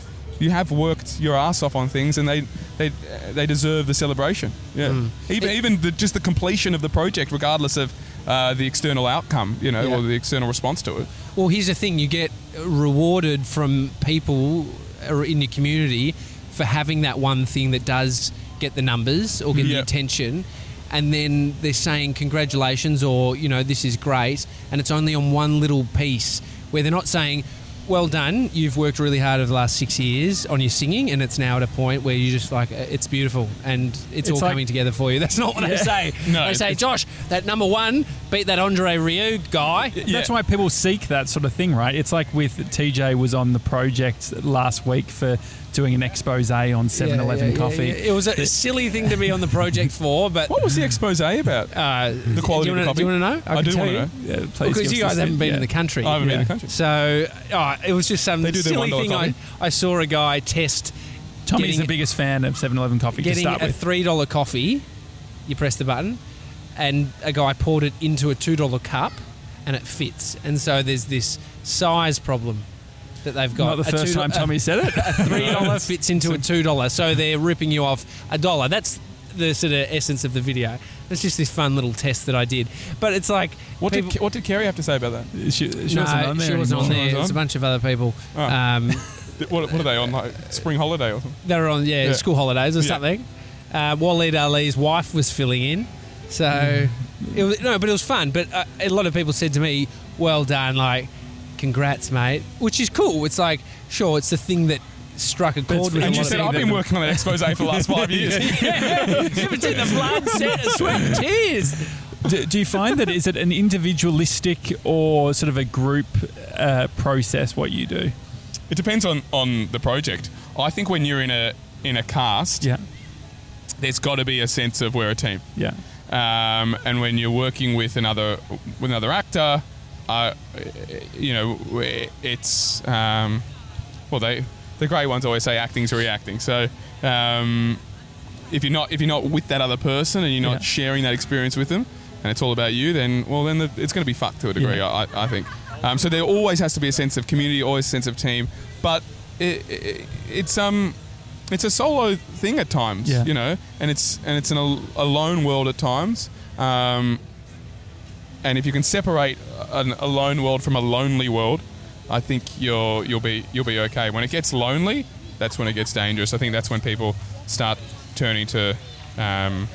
you have worked your ass off on things, and they they they deserve the celebration. Yeah, Mm. even even the, just the completion of the project, regardless of uh, the external outcome, you know, Yeah. or the external response to it. Well, here's the thing: you get rewarded from people or in your community for having that one thing that does get the numbers or get the attention, and then they're saying congratulations or you know this is great, and it's only on one little piece where they're not saying. Well done. You've worked really hard over the last six years on your singing, and it's now at a point where you just like it's beautiful and it's, It's all like- coming together for you. That's not what I say. No, I say, Josh, that number one beat that Andre Rieu guy. That's Yeah. why people seek that sort of thing, right? It's like with TJ was on the project last week for doing an expose on 7 Eleven Yeah, yeah, coffee. yeah, yeah. It was a silly thing to be on the project for, but What was the expose about? uh, The quality do you of the coffee? Do you want to know? I can do wanna know. Yeah, please Because you guys haven't been yeah. in the country. I haven't been in the country. So oh, it was just some They do their silly $1 thing. I. I saw a guy test Tommy's getting- the biggest fan of 7 Eleven coffee to getting start a with. three dollar coffee. You press the button, and a guy poured it into a two dollar cup, and it fits. And so there's this size problem that they've got. Not the first time Tommy said it. a three dollar fits into a two dollar, so they're ripping you off a dollar. That's the sort of essence of the video. It's just this fun little test that I did, but it's like What people- did what did Carrie have to say about that? She, she no, wasn't on there she wasn't on there. It's a bunch of other people. Oh. Um, What, what are they on like spring holiday or something? they were on yeah, Yeah. school holidays or Yeah. something. Uh, Waleed Aly's wife was filling in, so Mm. it was no, but it was fun. But uh, a lot of people said to me, "Well done, like, congrats, mate," which is cool. It's like, sure, it's the thing that struck a chord with a And you said. I've been working on that expose for the last five years. you haven't seen the blood, sweat, sweat, tears. do, do you find that is it an individualistic or sort of a group uh, process what you do? It depends on, on the project. I think when you're in a in a cast, Yeah, there's got to be a sense of we're a team. yeah, Um, and when you're working with another with another actor, uh, you know, it's um, well they the great ones always say acting's reacting. So um, if you're not if you're not with that other person and you're not Yeah. sharing that experience with them, and it's all about you, then well then the, it's going to be fucked to a degree. Yeah. I, I think. Um, so there always has to be a sense of community, always a sense of team, but it, it, it's um it's a solo thing at times, Yeah. you know, and it's and it's an a lone world at times. Um, and if you can separate an, a lone world from a lonely world, I think you'll you'll be you'll be okay. When it gets lonely, that's when it gets dangerous. I think that's when people start turning to um,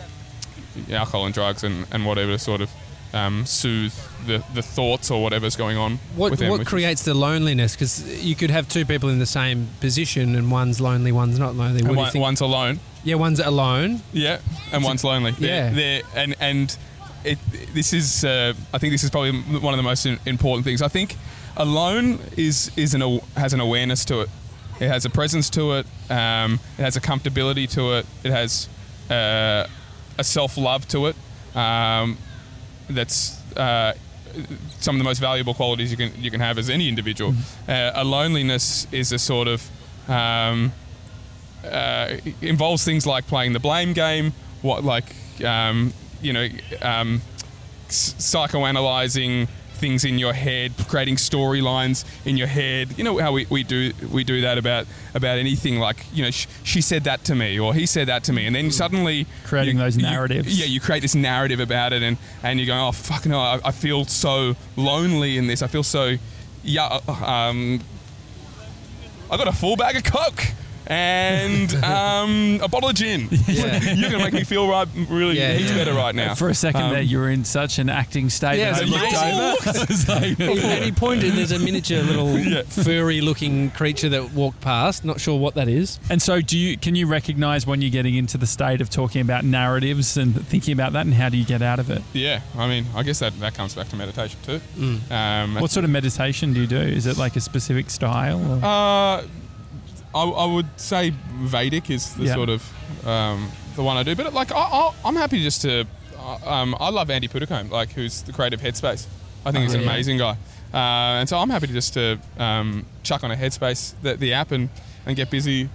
alcohol and drugs and, and whatever to sort of um, soothe the, the thoughts or whatever's going on What them. what is- creates the loneliness? Because you could have two people in the same position, and one's lonely, one's not lonely. What and do you one, think? one's alone. yeah, one's alone. Yeah, and one's lonely. They're- Yeah. they're- and and it, this is uh, I think this is probably one of the most important things. I think alone is is an has an awareness to it. It has a presence to it. Um, it has a comfortability to it. It has uh, a self love to it. Um, that's uh, some of the most valuable qualities you can you can have as any individual. Uh, a loneliness is a sort of um, uh, involves things like playing the blame game, what like um, you know, um, psychoanalyzing things in your head, creating storylines in your head. You know how we, we do we do that about about anything like you know sh- she said that to me or he said that to me, and then suddenly Creating those you- narratives. yeah, you create this narrative about it, and and you're going, oh fuck no, I, I feel so lonely in this. I feel so yeah. Um, I got a full bag of coke and um, a bottle of gin. Yeah. You're gonna make me feel right, really Yeah, heaps yeah. better right now. For a second Um, there, you were in such an acting state Yeah, that I looked over. Was like, and he pointed. There's a miniature little furry-looking creature that walked past. Not sure what that is. And so, do you can you recognize when you're getting into the state of talking about narratives and thinking about that, and how do you get out of it? yeah, I mean, I guess that, that comes back to meditation too. Mm. Um, What sort of meditation do you do? Is it like a specific style? Or? Uh, I, I would say Vedic is the Yeah. sort of um, the one I do, but like I, I, I'm happy just to. uh, Um, I love Andy Puddicombe, like who's the creative Headspace. I think Oh, he's an yeah. amazing guy, uh, and so I'm happy to just to um, chuck on a Headspace the, the app and, and get busy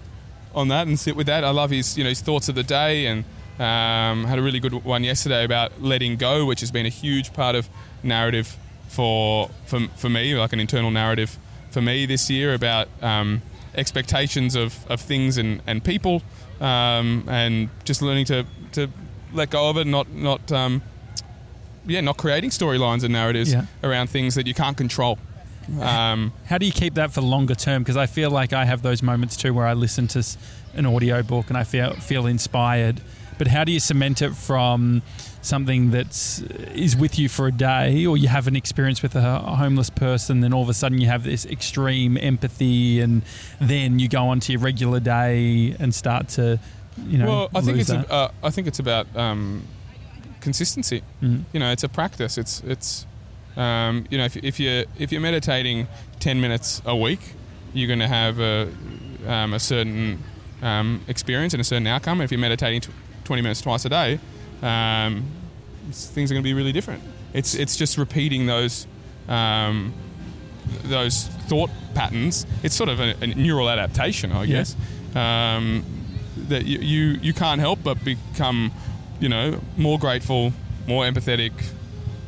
on that and sit with that. I love his you know his thoughts of the day and um, had a really good one yesterday about letting go, which has been a huge part of narrative for for, for me, like an internal narrative for me this year about um, expectations of, of things and, and people, um, and just learning to, to let go of it, not not um, yeah, not creating storylines and narratives Yeah. around things that you can't control. Um, How do you keep that for longer term? Because I feel like I have those moments too where I listen to an audio book and I feel feel inspired. But how do you cement it from something that's is with you for a day, or you have an experience with a, homeless person, then all of a sudden you have this extreme empathy, and then you go on to your regular day and start to, you know, well, I think it's a, uh, I think it's about um, consistency. Mhm. You know, it's a practice. It's it's um, you know if, if you if you're meditating ten minutes a week, you're going to have a um, a certain um, experience and a certain outcome. If you're meditating tw- twenty minutes twice a day, um, things are going to be really different. It's it's just repeating those. Um, those thought patterns, it's sort of a, a neural adaptation, I Yeah. guess. Um, that you, you you can't help but become, you know, more grateful, more empathetic,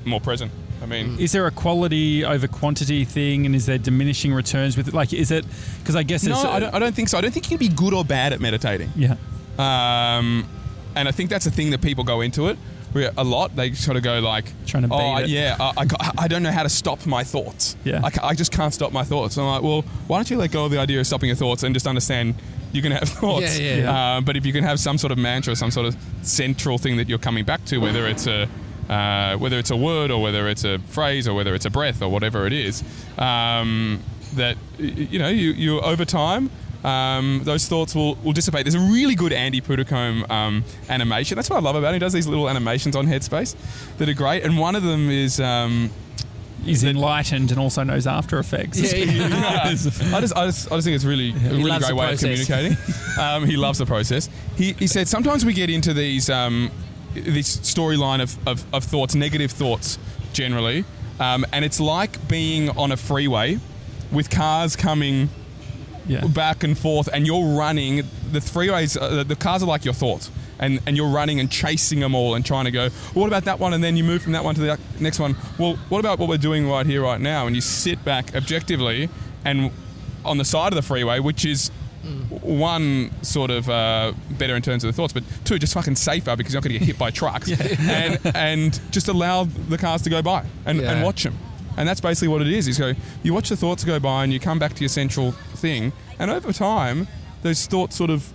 more present. I mean, Is there a quality over quantity thing, and is there diminishing returns with it? Like, is it because I guess no, I don't, I don't think so. I don't think you can be good or bad at meditating. yeah. Um, and I think that's the thing that people go into it a lot. They sort of go like, Trying to beat oh, it." yeah, I, I, I don't know how to stop my thoughts. Yeah. I, I just can't stop my thoughts. I'm like, well, why don't you let go of the idea of stopping your thoughts and just understand you can have thoughts. Yeah, yeah, yeah. Uh, but if you can have some sort of mantra, some sort of central thing that you're coming back to, whether it's a uh, whether it's a word or whether it's a phrase or whether it's a breath or whatever it is, um, that you know you, you over time. Um, those thoughts will, will dissipate. There's a really good Andy Puddicombe um, animation. That's what I love about him. He does these little animations on Headspace that are great. And one of them is um, He's enlightened and also knows After Effects. Yeah, yeah. I just, I just, I just think it's really, a really great the way of communicating. Um, he loves the process. He, he said sometimes we get into these, um, this storyline of, of, of thoughts, negative thoughts generally, um, and it's like being on a freeway with cars coming yeah. back and forth, and you're running. The freeways, uh, the cars are like your thoughts, and and you're running and chasing them all and trying to go. Well, what about that one? And then you move from that one to the next one. Well, what about what we're doing right here, right now? And you sit back objectively and on the side of the freeway, which is. One sort of uh, better in terms of the thoughts, but two just fucking safer because you're not going to get hit by trucks, and and just allow the cars to go by and, and watch them. And that's basically what it is. Is go, you watch the thoughts go by, and you come back to your central thing, and over time, those thoughts sort of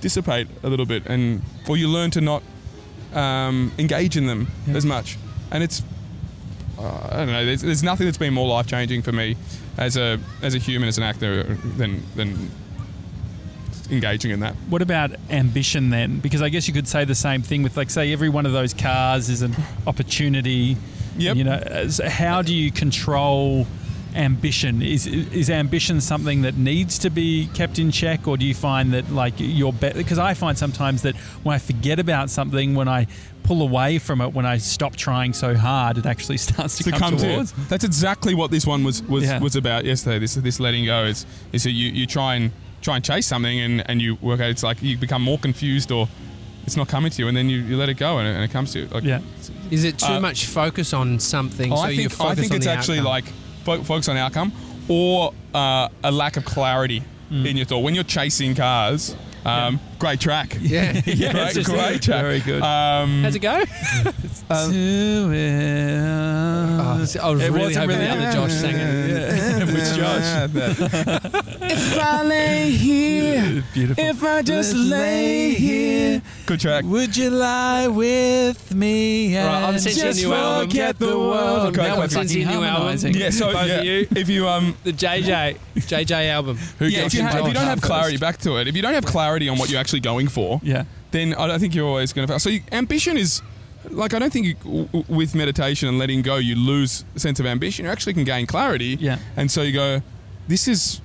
dissipate a little bit, and or you learn to not um, engage in them as much. And it's uh, I don't know. There's, there's nothing that's been more life changing for me as a as a human, as an actor, than than engaging in that. What about ambition then? Because I guess you could say the same thing with, like, say, every one of those cars is an opportunity. Yep. You know, how do you control ambition? Is is ambition something that needs to be kept in check, or do you find that like you're better? Because I find sometimes that when I forget about something, when I pull away from it, when I stop trying so hard, it actually starts to, to come, come to. towards. That's exactly what this one was was, Yeah. was about yesterday. This this letting go is is that you, you try and try and chase something and, and you work out it's like you become more confused or it's not coming to you and then you, you let it go and it, and it comes to you. Like, Yeah. Is it too Uh, much focus on something? so I you think focus I think on it's actually outcome? like fo- focus on outcome or uh, a lack of clarity Mm. in your thought when you're chasing cars. Um, Great track. yeah, great, it's just- great track. very good. Um, How's it go? To it. Oh, I was It really wasn't hoping really- the other Josh sang it. Which Josh? if I lay here, Beautiful. if I just lay here. Good track. Would you lie with me? Right, I'm and sending you a just new album. forget the world? Okay, Now okay. I'm sending a new album. Yeah, so Both yeah, of you. if you um The JJ JJ album. Who yeah, if you, Josh ha- if you don't have clarity, first. back to it. If you don't have clarity on what you're actually going for, Yeah. then I don't think you're always going to fail. So you, ambition is like I don't think you, w- w- with meditation and letting go you lose sense of ambition. You actually can gain clarity. Yeah. And so you go, this is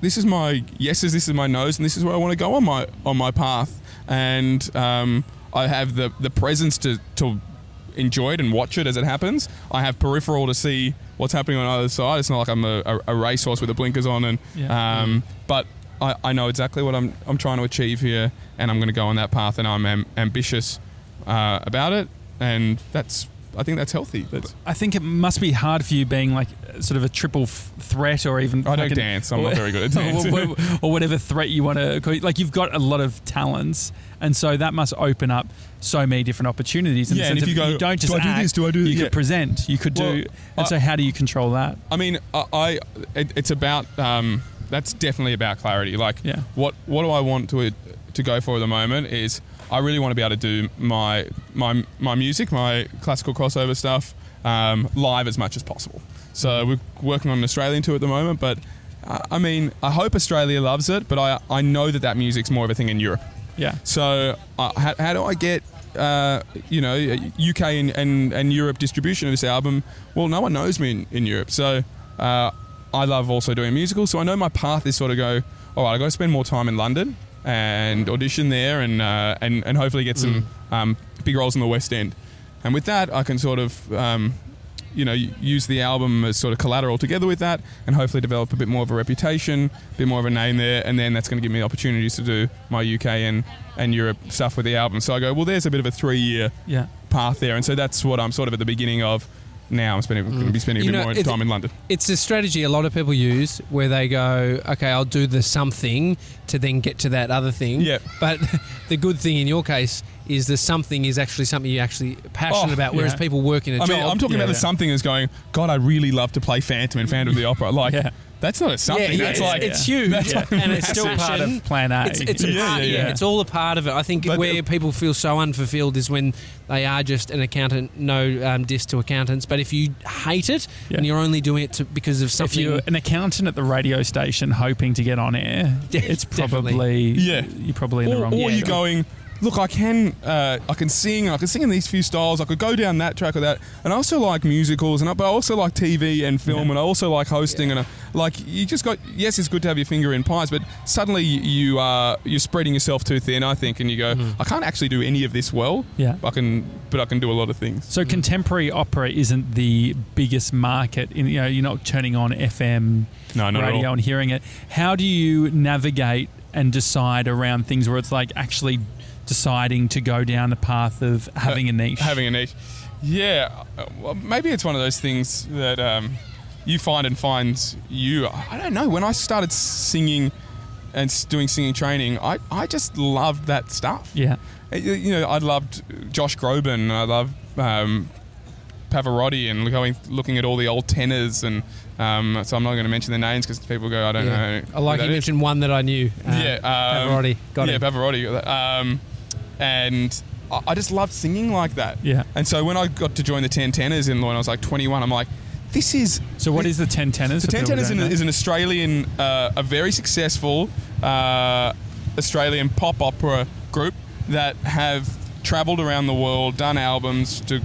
this is my yeses, this is my no's, and this is where I want to go on my on my path. And um, I have the the presence to to enjoy it and watch it as it happens. I have peripheral to see what's happening on either side. It's not like I'm a, a, a racehorse with the blinkers on, and Yeah. um, but I, I know exactly what I'm I'm trying to achieve here, and I'm going to go on that path, and I'm am, ambitious uh, about it, and that's I think that's healthy. That's, I think it must be hard for you being like sort of a triple f- threat or even. I don't an- dance. I'm not very good at or- dancing. or, or whatever threat you want to. Like you've got a lot of talents, and so that must open up so many different opportunities. In Yeah, the and sense if you go, don't just "Do I do act, this? Do I do You that?" could present. You could Well, do. And I- so, how do you control that? I mean, I, I it, it's about um, that's definitely about clarity. Like, Yeah. what what do I want to to go for at the moment is I really want to be able to do my my my music, my classical crossover stuff, um, live as much as possible. So we're working on an Australian tour at the moment, but uh, I mean, I hope Australia loves it, but I I know that that music's more of a thing in Europe. Yeah. So uh, how, how do I get uh, you know UK and, and, and Europe distribution of this album? Well, no one knows me in, in Europe, so uh, I love also doing musicals. So I know my path is sort of go. All right, I got to spend more time in London and audition there, and uh, and and hopefully get some um, big roles in the West End. And with that, I can sort of um, you know, use the album as sort of collateral together with that, and hopefully develop a bit more of a reputation, a bit more of a name there, and then that's going to give me opportunities to do my UK and and Europe stuff with the album. So I go, well, there's a bit of a three year Yeah. path there, and so that's what I'm sort of at the beginning of. Now I'm spending going to mm. be spending a You bit know, more time in London. It's a strategy a lot of people use where they go, okay, I'll do the something to then get to that other thing. Yeah. But the good thing in your case is the something is actually something you're actually passionate Oh, about, whereas yeah. people work in a I job. mean, I'm talking Yeah, about the something as going, God, I really love to play Phantom and Phantom of the Opera. Like. That's not a something. yeah, yeah, that's it's, like, it's huge, and it's Still part of Plan A. It's, it's a Yeah, part, yeah, yeah, yeah. It's all a part of it. I think But- where people feel so unfulfilled is when they are just an accountant. No um, diss to accountants, but if you hate it Yeah. and you're only doing it to, because of something, if something, you're an accountant at the radio station hoping to get on air, Yeah, it's probably Yeah. You're probably in the wrong. or yeah. you're going, look, I can, uh, I can sing, I can sing in these few styles. I could go down that track or that, and I also like musicals, and I, but I also like TV and film, Yeah. and I also like hosting, and I, like you just got. Yes, it's good to have your finger in pies, but suddenly you, are you're spreading yourself too thin, I think, and you go, I can't actually do any of this well. Yeah. I can, but I can do a lot of things. So contemporary opera isn't the biggest market. In, you know, you're not turning on FM No, radio and hearing it. How do you navigate and decide around things where it's like actually deciding to go down the path of having a niche? Having a niche. Yeah, uh, well, maybe it's one of those things that um, you find and finds you. I don't know. When I started singing and doing singing training, I, I just loved that stuff. yeah, You know, I loved Josh Groban. I loved um, Pavarotti and going looking at all the old tenors. And um, so I'm not going to mention the names because people go, I don't Yeah. know. I like you is. mentioned one that I knew. Uh, yeah, um, Pavarotti. Got it. yeah, him. Pavarotti. Um, and I, I just loved singing like that. Yeah. And so when I got to join the Ten Tenors in when I was like 21, I'm like, this is So what is the Ten Tenors? the Ten Tenors is, is an Australian, uh, a very successful uh, Australian pop opera group that have travelled around the world, done albums to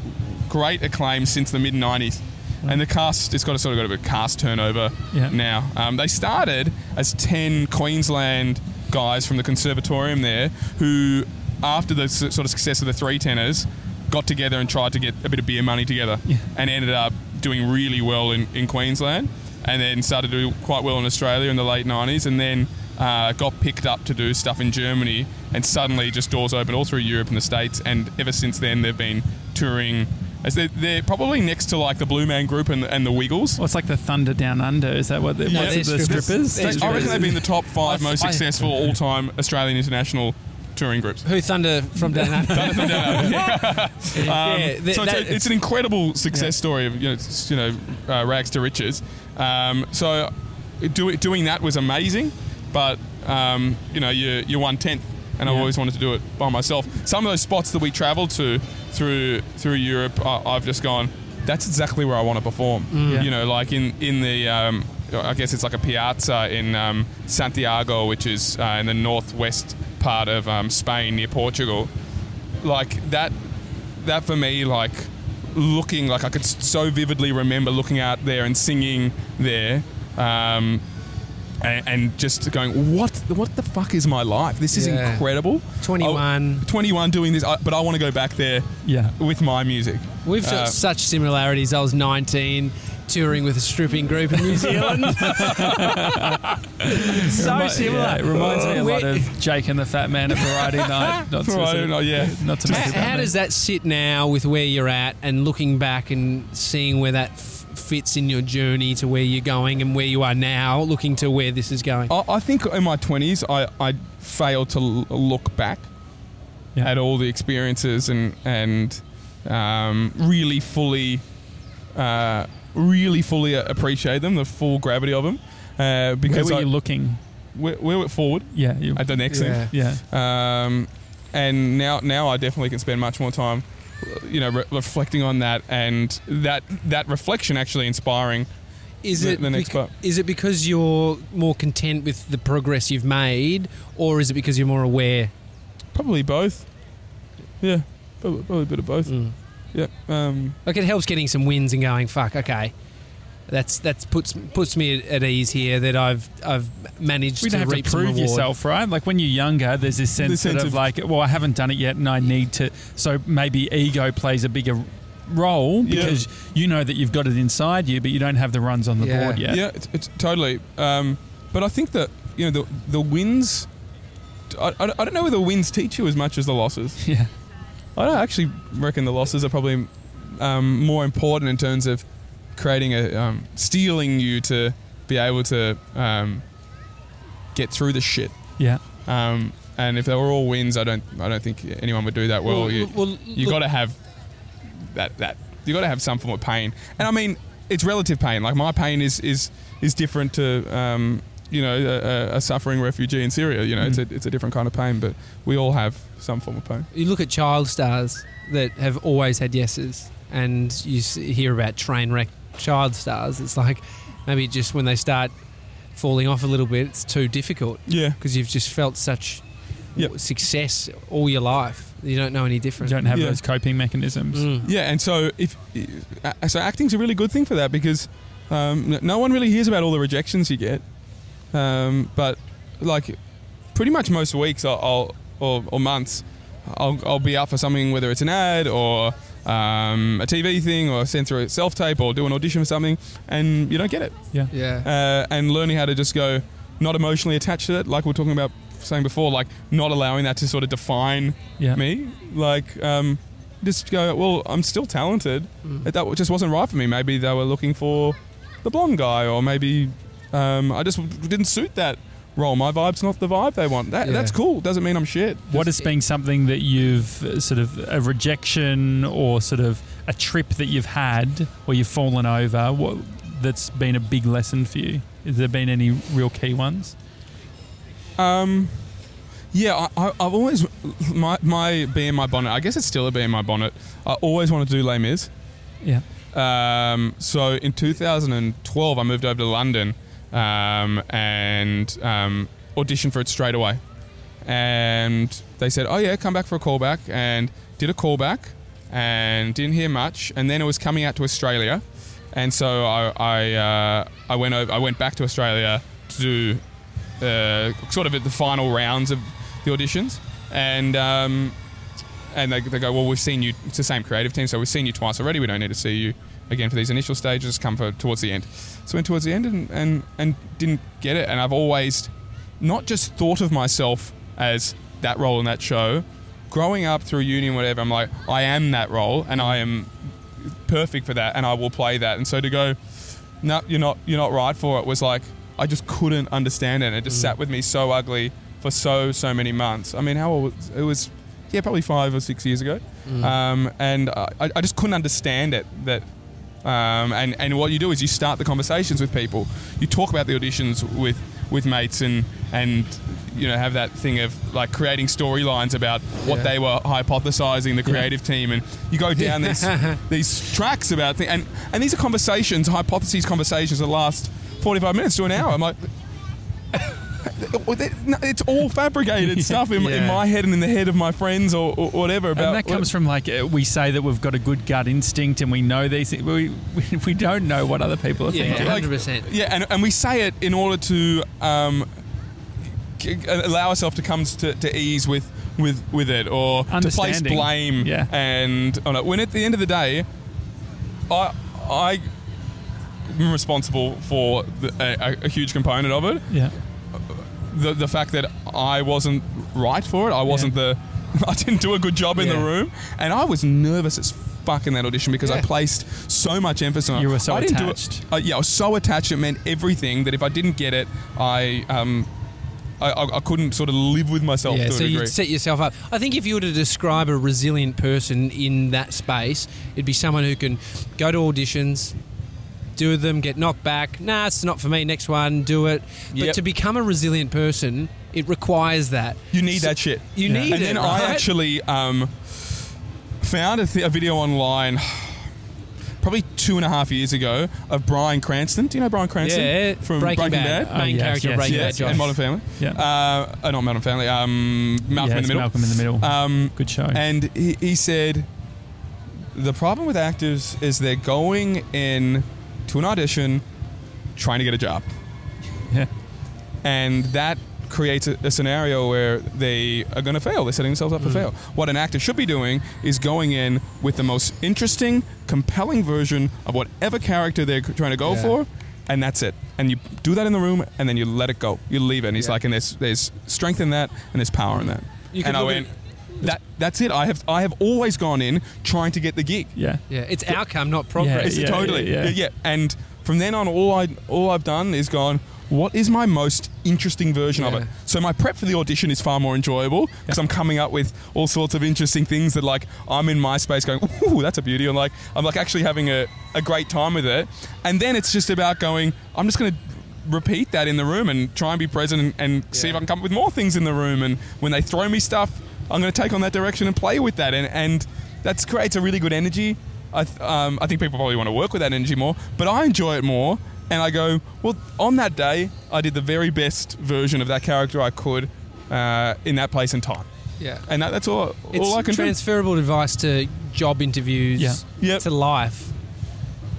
great acclaim since the mid '90s. And the cast, it's got a sort of got a bit of cast turnover Yeah. now. Um, they started as ten Queensland guys from the conservatorium there, who, after the sort of success of the three tenors, got together and tried to get a bit of beer money together, and ended up doing really well in, in Queensland, and then started to do quite well in Australia in the late '90s, and then uh, got picked up to do stuff in Germany, and suddenly just doors opened all through Europe and the States, and ever since then they've been touring. As they're, they're probably next to like the Blue Man Group and, and the Wiggles. Well, it's like the Thunder Down Under. Is that what the, Yeah, what's they're it, the strippers. strippers? They're I reckon they've been the top 5 I- most I- successful all-time Australian international touring groups. Who Thunder from down under? yeah, yeah, th- so that- it's, a, it's an incredible success story of you know, you know uh, rags to riches. Um, so do, doing that was amazing, but um, you know you you one tenth, and I Yeah. always wanted to do it by myself. Some of those spots that we travelled to through through Europe, I, I've just gone. That's exactly where I want to perform. Yeah. You know, like in in the. Um, I guess it's like a piazza in um, Santiago, which is uh, in the northwest part of um, Spain near Portugal. Like that that for me, like looking like I could so vividly remember looking out there and singing there, um, and, and just going, what what the fuck is my life? This is Yeah. incredible. 21. Oh, 21 doing this, but I want to go back there Yeah. with my music. We've got Uh, such similarities. I was 19, touring with a stripping group in New Zealand. so Remi- similar. yeah, it reminds me a lot of Jake and the Fat Man at Variety Night. Not to, Variety Night, yeah. Not to make How, how does that sit now with where you're at and looking back and seeing where that f- fits in your journey to where you're going and where you are now, looking to where this is going? I, I think in my 20s, I, I failed to l- look back Yeah. at all the experiences and and um, really fully, uh, really fully appreciate them, the full gravity of them. Uh, Where because were I, you looking? we're, we're forward Yeah. You, at the next Yeah. yeah. Um, and now now I definitely can spend much more time, you know, re- reflecting on that and that that reflection actually inspiring. Is the- it the next bec- part. is it because you're more content with the progress you've made, or is it because you're more aware? Probably both. Yeah, probably, probably a bit of both. Mm. Yeah. Um, Like it helps getting some wins and going, fuck, okay. That's that's puts puts me at, at ease here that I've I've managed We to don't have reap to prove reward. yourself, right? Like when you're younger, there's this sense, sense of, of- like, well, I haven't done it yet, and I need to. So maybe ego plays a bigger role Yeah. because you know that you've got it inside you, but you don't have the runs on the Yeah. board yet. Yeah, it's, it's totally. Um, but I think that you know the the wins. I, I I don't know whether the wins teach you as much as the losses. Yeah. I don't actually reckon the losses are probably um, more important in terms of creating a um, steeling you to be able to um, get through the shit. Yeah. Um, and if they were all wins, I don't I don't think anyone would do that well. Well, you well, you got to have that that you got to have some form of pain. And I mean, it's relative pain. Like my pain is is is different to um, you know a, a- a suffering refugee in Syria. You know, it's a it's a different kind of pain, but we all have some form of pain. You look at child stars that have always had yeses, and you hear about train wreck child stars. It's like maybe just when they start falling off a little bit, it's too difficult Yeah, because you've just felt such Yep. success all your life. You don't know any different. You don't have Yeah. those coping mechanisms. Mm. yeah. And so if so, acting's a really good thing for that because um, no one really hears about all the rejections you get. Um, but like pretty much most weeks I'll, I'll or, or months I'll, I'll be up for something whether it's an ad or um, a TV thing or send through a self tape or do an audition for something and you don't get it Yeah. Yeah. uh, and learning how to just go not emotionally attached to it like we are talking about saying before like not allowing that to sort of define Yeah. me like um, just go well I'm still talented Mm. that that just wasn't right for me maybe they were looking for the blonde guy or maybe um, I just didn't suit that role my vibe's not the vibe they want that, Yeah. that's cool doesn't mean I'm shit What has been something that you've uh, sort of a rejection or sort of a trip that you've had or you've fallen over? What that's been a big lesson for you? Has there been any real key ones? Um, Yeah, I, I, I've always my my bee in my bonnet. I guess it's still a bee in my bonnet. I always wanted to do Les Mis. Yeah. Um, so in 2012, I moved over to London um, and um, auditioned for it straight away. And they said, "Oh yeah, come back for a callback." And did a callback and didn't hear much. And then it was coming out to Australia, and so I I, uh, I went over, I went back to Australia to do uh, sort of the final rounds of the auditions, and um, and they, they go, well, we've seen you. It's the same creative team, so we've seen you twice already. We don't need to see you again for these initial stages. Come for towards the end. So went towards the end and and and didn't get it. And I've always not just thought of myself as that role in that show. Growing up through uni and whatever, I'm like, I am that role, and I am perfect for that, and I will play that. And so to go, no, you're not, you're not right for it, was like, I just couldn't understand it. And it just sat with me so ugly for so, so many months. I mean, how old was it? Was yeah, probably five or six years ago, um, and I, I just couldn't understand it. That um, and and what you do is you start the conversations with people. You talk about the auditions with with mates and and you know have that thing of like creating storylines about what Yeah. they were hypothesizing the creative team and you go down these these tracks about things and and these are conversations hypotheses conversations that last 45 minutes to an hour I'm like it's all fabricated stuff in, in my head and in the head of my friends or, or whatever about and that comes from like uh, we say that we've got a good gut instinct and we know these things. We, we, we don't know what other people are Yeah, thinking. Like- 100%. Yeah, and, and we say it in order to um, g- allow ourselves to come to, to ease with, with, with it or to place blame. Yeah. And on it. when at the end of the day, I I am responsible for the, a, a huge component of it. yeah. The the fact that I wasn't right for it. I wasn't the. I didn't do a good job in the room, and I was nervous as fuck in that audition because I placed so much emphasis on it. You were so I didn't attached. Do it, uh, yeah, I was so attached. It meant everything that if I didn't get it, I um, I, I, couldn't sort of live with myself Yeah, so you set yourself up. I think if you were to describe a resilient person in that space, it'd be someone who can go to auditions, do them, get knocked back. Nah, it's not for me. Next one, do it. But Yep. to become a resilient person, it requires that. you need So- that shit. You Yeah. need and it. And then I actually um, found a, th- a video online. Probably two and a half years ago of Bryan Cranston. Do you know Bryan Cranston yeah, from Breaking, Breaking, Bad, Bad? main Oh, yes, character yes, of Breaking Yes, Bad. and Josh. Modern Family. Yeah. Uh, uh, not Modern Family. Um, Malcolm yeah, in the Middle. Malcolm in the Middle. Um, Good show. and he, he said the problem with actors is they're going in to an audition trying to get a job, yeah. and that creates a, a scenario where they are going to fail. They're setting themselves up for mm. fail. What an actor should be doing is going in with the most interesting, compelling version of whatever character they're trying to go Yeah. for. And that's it. And you do that in the room, and then you let it go. You leave it. And he's Yeah. like, and there's there's strength in that, and there's power in that. You can and I went, that that's it. I have I have always gone in trying to get the gig. Yeah. Yeah, it's outcome, not progress. It's yeah, totally yeah, yeah, yeah. yeah. And from then on, all I all I've done is gone. What is my most interesting version of it? So my prep for the audition is far more enjoyable because I'm coming up with all sorts of interesting things that like I'm in my space going, ooh, that's a beauty. And like I'm like actually having a, a great time with it. And then it's just about going, I'm just gonna repeat that in the room and try and be present and, and see if I can come up with more things in the room. And when they throw me stuff, I'm gonna take on that direction and play with that. And and that creates a really good energy. I, th- um, I think people probably want to work with that energy more, but I enjoy it more. And I go, well, on that day, I did the very best version of that character I could uh, in that place and time. Yeah. And that, that's all, It's all I can transferable advice to job interviews, Yeah. Yep. to life.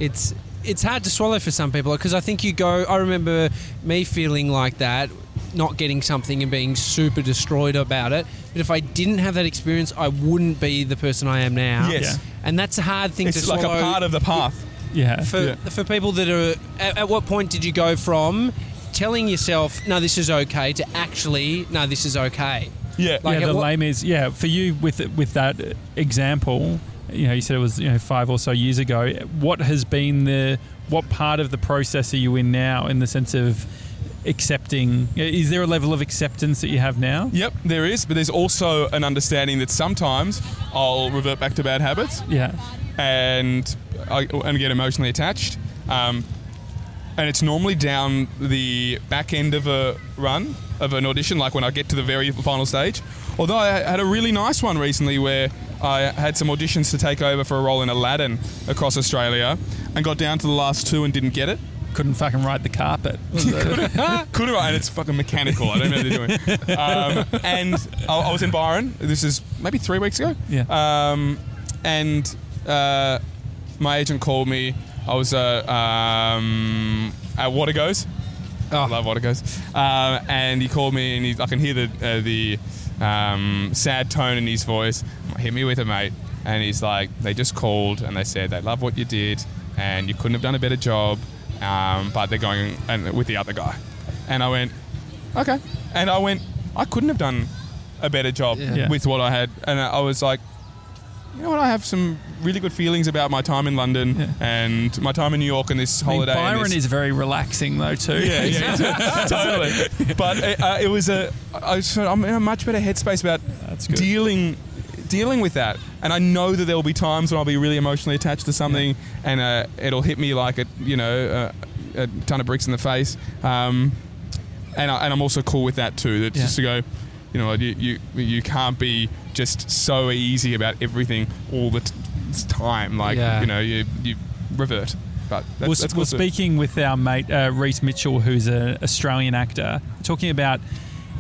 It's it's hard to swallow for some people because I think you go. I remember me feeling like that, not getting something and being super destroyed about it. But if I didn't have that experience, I wouldn't be the person I am now. Yes. Yeah. and that's a hard thing do. to swallow. It's like a part of the path. Yeah. for Yeah. for people that are at, at what point did you go from telling yourself no this is okay to actually no this is okay Yeah. Like, yeah, the what- lame is yeah. For you with with that example, you know, you said it was you know five or so years ago. What has been the what part of the process are you in now in the sense of accepting? Is there a level of acceptance that you have now? Yep, there is, but there's also an understanding that sometimes I'll revert back to bad habits Yeah, and I, and get emotionally attached. Um, and it's normally down the back end of a run of an audition, like when I get to the very final stage. Although I had a really nice one recently where I had some auditions to take over for a role in Aladdin across Australia, and got down to the last two and didn't get it. Couldn't fucking ride the carpet. Couldn't have, and it's fucking mechanical. I don't know what they're doing. Um, and I, I was in Byron. This is maybe three weeks ago. Yeah. Um, and uh, my agent called me. I was uh, um, at Wategos. I love Wategos. Um, and he called me, and he, I can hear the uh, the um, sad tone in his voice. Hit me with it, mate. And he's like, they just called and they said they love what you did, and you couldn't have done a better job. Um, but they're going and with the other guy. And I went, okay. And I went, I couldn't have done a better job Yeah. with what I had. And I was like, you know what? I have some really good feelings about my time in London Yeah. and my time in New York and this I mean, holiday. Byron this- is very relaxing though too. yeah, yeah, totally. But it, uh, it was a. I I'm in a much better headspace about dealing dealing with that, and I know that there will be times when I'll be really emotionally attached to something, and uh, it'll hit me like a you know a, a ton of bricks in the face. Um, and I, and I'm also cool with that too. That Yeah. just to go, you know, you, you you can't be just so easy about everything all the t- time. Like Yeah. you know, you you revert. But that's, Well, that's too. speaking with our mate uh, Reese Mitchell, who's an Australian actor, talking about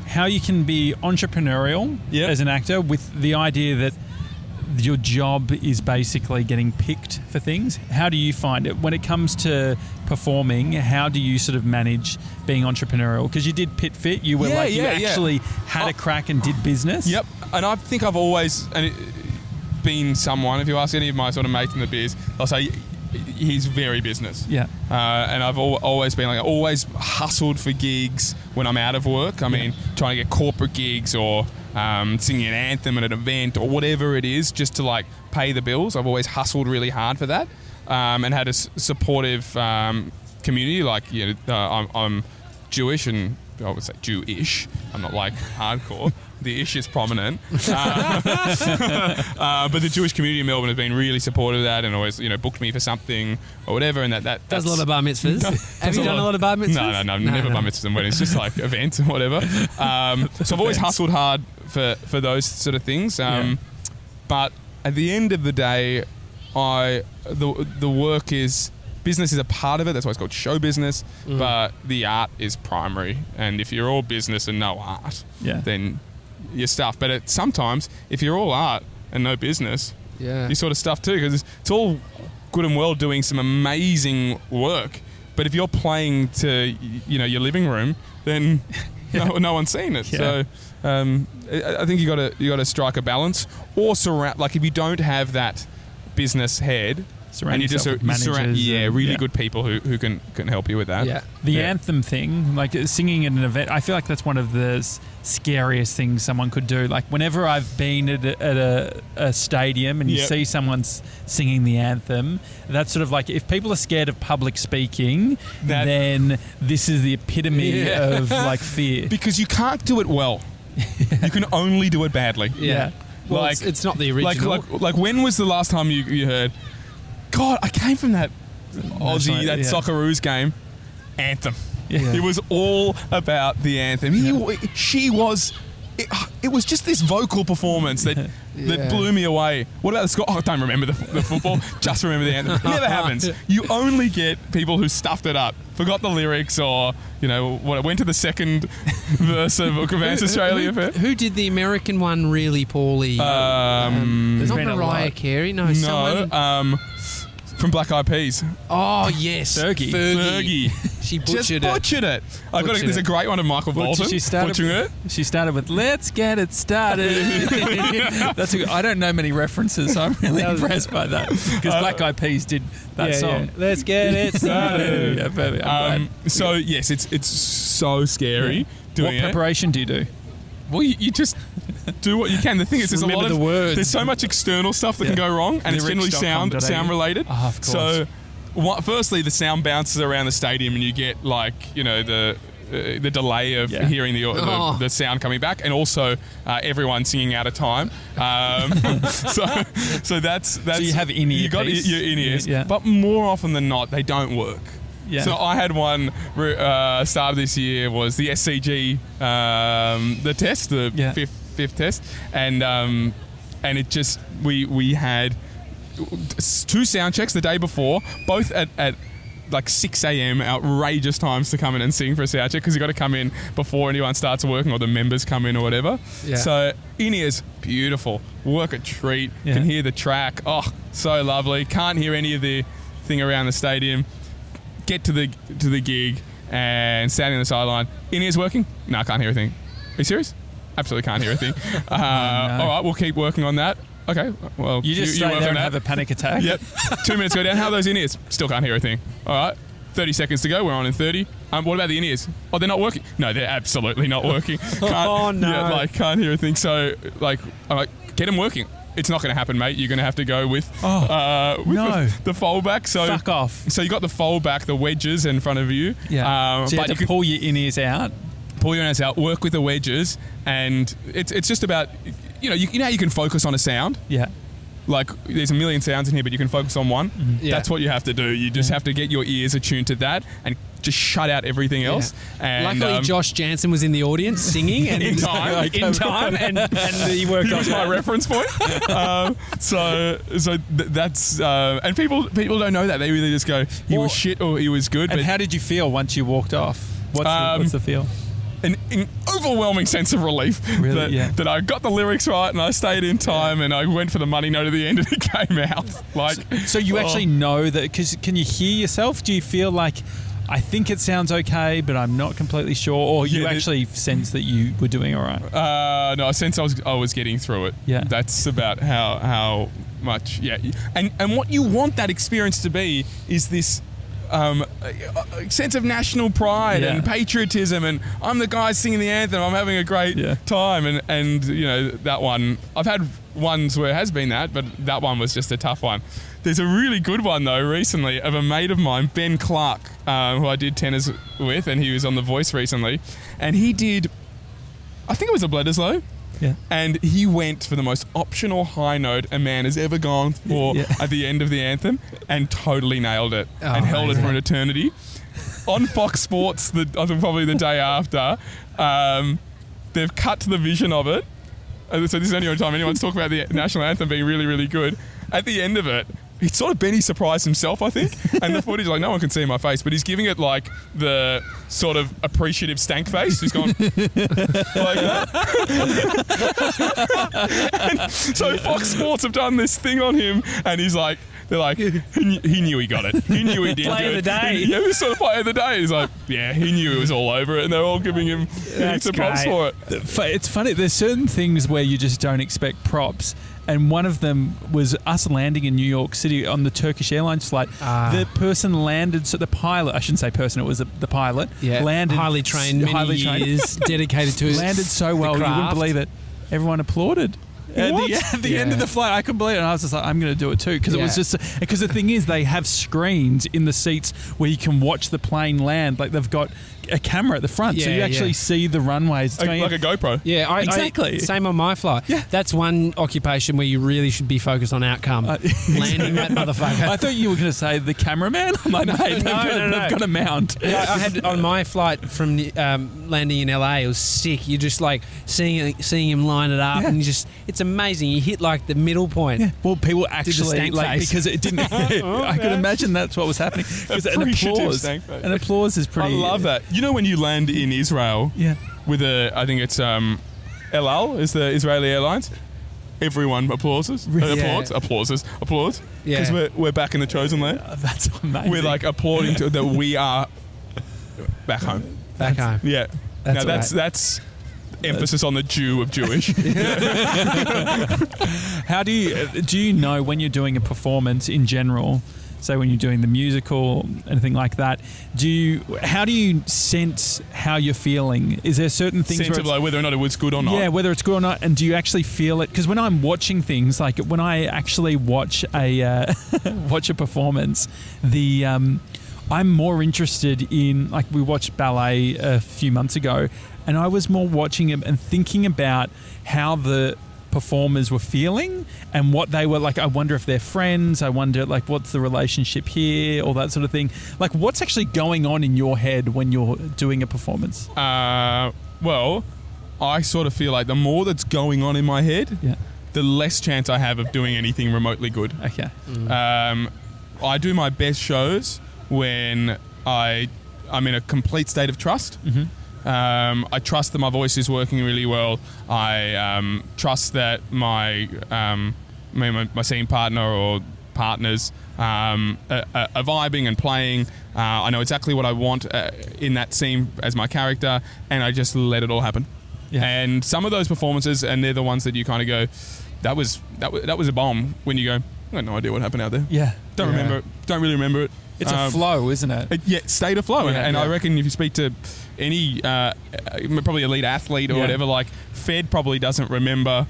how you can be entrepreneurial Yep. as an actor with the idea that your job is basically getting picked for things. How do you find it when it comes to performing? How do you sort of manage being entrepreneurial? Because you did Pit Fit, you were Yeah, like yeah, you yeah. actually had Oh. a crack and did business. Yep, and I think I've always been someone. If you ask any of my sort of mates in the biz, they'll say he's very business. Yeah. Uh, and I've al- always been like, always hustled for gigs when I'm out of work. I mean, trying to get corporate gigs or um, singing an anthem at an event or whatever it is, just to like pay the bills. I've always hustled really hard for that, um, and had a s- supportive um, community. Like, you know, uh, I'm, I'm Jewish and I would say Jewish. I'm not like hardcore. The ish is prominent, uh, uh, but the Jewish community in Melbourne has been really supportive of that, and always you know booked me for something or whatever. And that that Does a lot of bar mitzvahs. does Have you done a lot of bar mitzvahs? No, no, no, never bar mitzvahs and weddings, just like events and whatever. Um, so I've always hustled hard for, for those sort of things. Um, But at the end of the day, I the the work is business is a part of it. That's why it's called show business. Mm. But the art is primary. And if you're all business and no art, Yeah. then you're stuffed. But it, sometimes if you're all art and no business, Yeah. you sort of stuff too because it's, it's all good and well doing some amazing work but if you're playing to you know your living room then no, no one's seen it Yeah. so um, I, I think you got to you got to strike a balance or surround like if you don't have that business head Surround and you just with you surround, yeah really yeah. good people who, who can can help you with that Yeah. The Yeah. anthem thing, like singing at an event, I feel like that's one of the s- scariest thing someone could do. Like whenever I've been at a, at a, a stadium and you Yep. see someone singing the anthem, that's sort of like if people are scared of public speaking, That- then this is the epitome Yeah. of like fear. because you can't do it well you can only do it badly Yeah. Well, Like- it's, it's not the original. like like when was the last time you, you heard god i came from that aussie National- that yeah. socceroos game anthem Yeah. it was all about the anthem he, w she was it, it was just this vocal performance that Yeah. that blew me away. What about the score? Oh, I don't remember the, the football. just remember the anthem. It never happens. You only get people who stuffed it up, forgot the lyrics, or you know what? Went to the second verse of Advance Australia. who, for- who did the American one really poorly? Um, There's not Mariah. Carey. No, no, someone. um, from Black Eyed Peas. oh yes, Fergie. Fergie. Fergie. She Just butchered it. butchered it. I got. A, there's a great one of Michael Bolton she started. butchering it. She started with "Let's get it started." That's. A, good- I don't know many references, so I'm really impressed by that because Black Eyed Peas did that Yeah, song. yeah. Let's get it started. yeah, perfect. Um, so yes, it's it's so scary what doing it. preparation do you do? Well, you, you just do what you can. The thing is, there's a Remember lot of the words. there's so much external stuff that can go wrong, and it's generally sound Lyrics.com.au. sound related. Ah, of course. So, what, firstly, the sound bounces around the stadium, and you get like you know the. Uh, the delay of Yeah. hearing the, the, Oh. the sound coming back, and also uh, everyone singing out of time. Um, so, so that's that's you have in-ear You got piece? your in ears, Yeah. but more often than not, they don't work. Yeah. So I had one uh, start of this year was the SCG, um, the test, the Yeah. fifth fifth test, and um, and it just we we had two sound checks the day before, both at, at like 6 a.m. outrageous times to come in and sing for a sound check because you got to come in before anyone starts working or the members come in or whatever. Yeah. So in ears, beautiful. Work a treat. Yeah. Can hear the track. Oh, so lovely. Can't hear any of the thing around the stadium. Get to the to the gig and standing on the sideline. In ears working? No, I can't hear a thing. Are you serious? Absolutely can't hear a thing. Uh, All right, we'll keep working on that. Okay, well, You just stay work there and have a panic attack. Yep. Two minutes go down. How are those in ears? Still can't hear a thing. All right. 30 seconds to go. We're on in 30. Um, what about the in ears? Oh, they're not working. No, they're absolutely not working. Can't, Oh, no. Yeah, like, can't hear a thing. So, like, I'm like, get them working. It's not going to happen, mate. You're going to have to go with, Oh, uh, with no. the, the fold back. So, Fuck off. so you got the fold back, the wedges in front of you. Yeah. Um, so you but have you to can pull your in ears out. pull your in ears out, work with the wedges, and it's it's just about, you know, you, you know how you can focus on a sound Yeah. like there's a million sounds in here, but you can focus on one. Yeah. That's what you have to do. You just have to get your ears attuned to that and just shut out everything else. And Luckily, um, Josh Janssen was in the audience singing and In time. in time, and, and he worked he was my reference point. um, so so th- that's uh, and people people don't know that they really just go he Well- was shit or he was good. And but how did you feel once you walked off? What's, the, Um, what's the feel? an, an overwhelming sense of relief Really? that, Yeah. that I got the lyrics right and I stayed in time and I went for the money note at the end and it came out like So you oh. actually know that because can you hear yourself? Do you feel like I think it sounds okay, but I'm not completely sure, or you Yeah, actually sense that you were doing all right? Uh, no, since I was I was getting through it. Yeah. that's about how how much. Yeah, and and what you want that experience to be is this. Um, sense of national pride Yeah. and patriotism, and I'm the guy singing the anthem. I'm having a great Yeah. time, and and you know that one. I've had ones where it has been that, but that one was just a tough one. There's a really good one though recently of a mate of mine, Ben Clark, um, who I did tenors with, and he was on The Voice recently, and he did. I think it was a Bledisloe Yeah. and he went for the most optional high note a man has ever gone for Yeah. at the end of the anthem and totally nailed it Oh, and held it for an eternity. On Fox Sports, the, I think probably the day after, um, they've cut to the vision of it. So this is the only time anyone's talking about the national anthem being really, really good. At the end of it, it's sort of Benny surprised himself, I think. And the footage, like, no one can see my face, but he's giving it like the sort of appreciative stank face. He's gone like that. And so Fox Sports have done this thing on him, and he's like, they're like, he, knew, he knew he got it. He knew he did Play of good. the day. He- yeah, it was sort of play of the day. He's like, yeah, he knew it was all over it, and they're all giving him That's heaps of props for it. It's funny. There's certain things where you just don't expect props, and one of them was us landing in New York City on the Turkish Airlines flight. Ah. The person landed, so the pilot. I shouldn't say person. It was the, the pilot. Yeah, landed highly trained, highly trained. dedicated to his landed so well, you wouldn't believe it. Everyone applauded. At What? the, at the end of the flight, I couldn't believe it. And I was just like, I'm going to do it too. Because it was just, because the thing is, they have screens in the seats where you can watch the plane land. Like they've got a camera at the front. so Yeah, you actually yeah. see the runways. Like, going like a. GoPro. Yeah, I, Exactly. I, same on my flight. Yeah. That's one occupation where you really should be focused on outcome. Uh, Landing that motherfucker. I thought you were going to say the cameraman. I'm like, mate, they've, no, got, no, no. they've got a mount. Yeah, I had on my flight from the, um, landing in LA. It was sick. You're just like seeing seeing him line it up, Yeah. and you just it's amazing. You hit like the middle point. Yeah, well, people actually stank like face. because it didn't. I could imagine that's what was happening. 'Cause an Appreciative applause, stank face. an applause is pretty. I pretty. love that. You know when you land in Israel Yeah, with a, I think it's um, El Al is the Israeli Airlines. Everyone applauses, Really? uh, applauds, Yeah. applauses, applauds. Yeah. Because we're, we're back in the chosen land. That's amazing. We're like applauding to, that we are back home. Back home. Yeah. That's now that's that's emphasis on the Jew of Jewish. How do you do you know when you're doing a performance in general? Say when you're doing the musical, anything like that. Do you? How do you sense how you're feeling? Is there certain things Sense of like whether or not it was good or not. Yeah, whether it's good or not, and do you actually feel it? Because when I'm watching things, like when I actually watch a uh, watch a performance, the um, I'm more interested in like we watched ballet a few months ago, and I was more watching it and thinking about how the performers were feeling and what they were like. I wonder if they're friends. I wonder like what's the relationship here, all that sort of thing. Like what's actually going on in your head when you're doing a performance? Uh, well, I sort of feel like the more that's going on in my head, Yeah. the less chance I have of doing anything remotely good. Okay. Um, I do my best shows when I I'm in a complete state of trust. Um, I trust that my voice is working really well. I um, trust that my um, my, my my scene partner or partners um, are, are are vibing and playing. Uh, I know exactly what I want uh, in that scene as my character, and I just let it all happen. Yeah. And some of those performances, and they're the ones that you kind of go, "That was that was that was a bomb." When you go, "I got no idea what happened out there." Yeah. Don't Yeah. remember it. Don't really remember it. It's a Um, flow, isn't it? yeah, state of flow. and Yeah, and I yeah. reckon if you speak to any, uh, probably elite athlete or Yeah. whatever, like Fed probably doesn't remember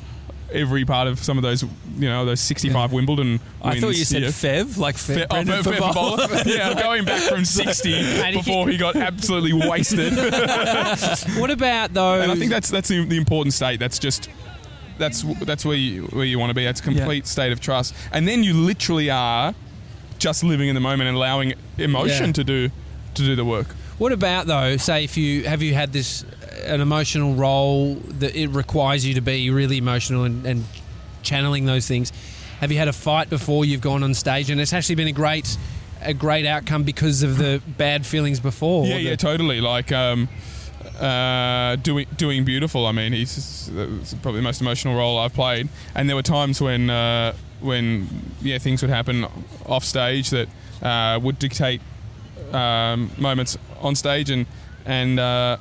every part of some of those, you know, those 65 Wimbledon I thought you said know. Fev, like Fe- oh, Brendan Fe- Fe- Fevola. Fevola. yeah, going back from 60 before he got absolutely wasted. What about though? and I think that's that's the, the important state. That's just that's that's where you where you want to be. A complete state of trust, and then you literally are just living in the moment and allowing emotion Yeah. to do to do the work. What about though? Say if you have you had this an emotional role that it requires you to be really emotional and, and channeling those things. Have you had a fight before you've gone on stage and it's actually been a great a great outcome because of the bad feelings before? Yeah, The- yeah, totally. Like um, uh, doing doing beautiful. I mean, he's it's probably the most emotional role I've played. And there were times when uh, when yeah things would happen off stage that uh, would dictate um, moments on stage, and and uh,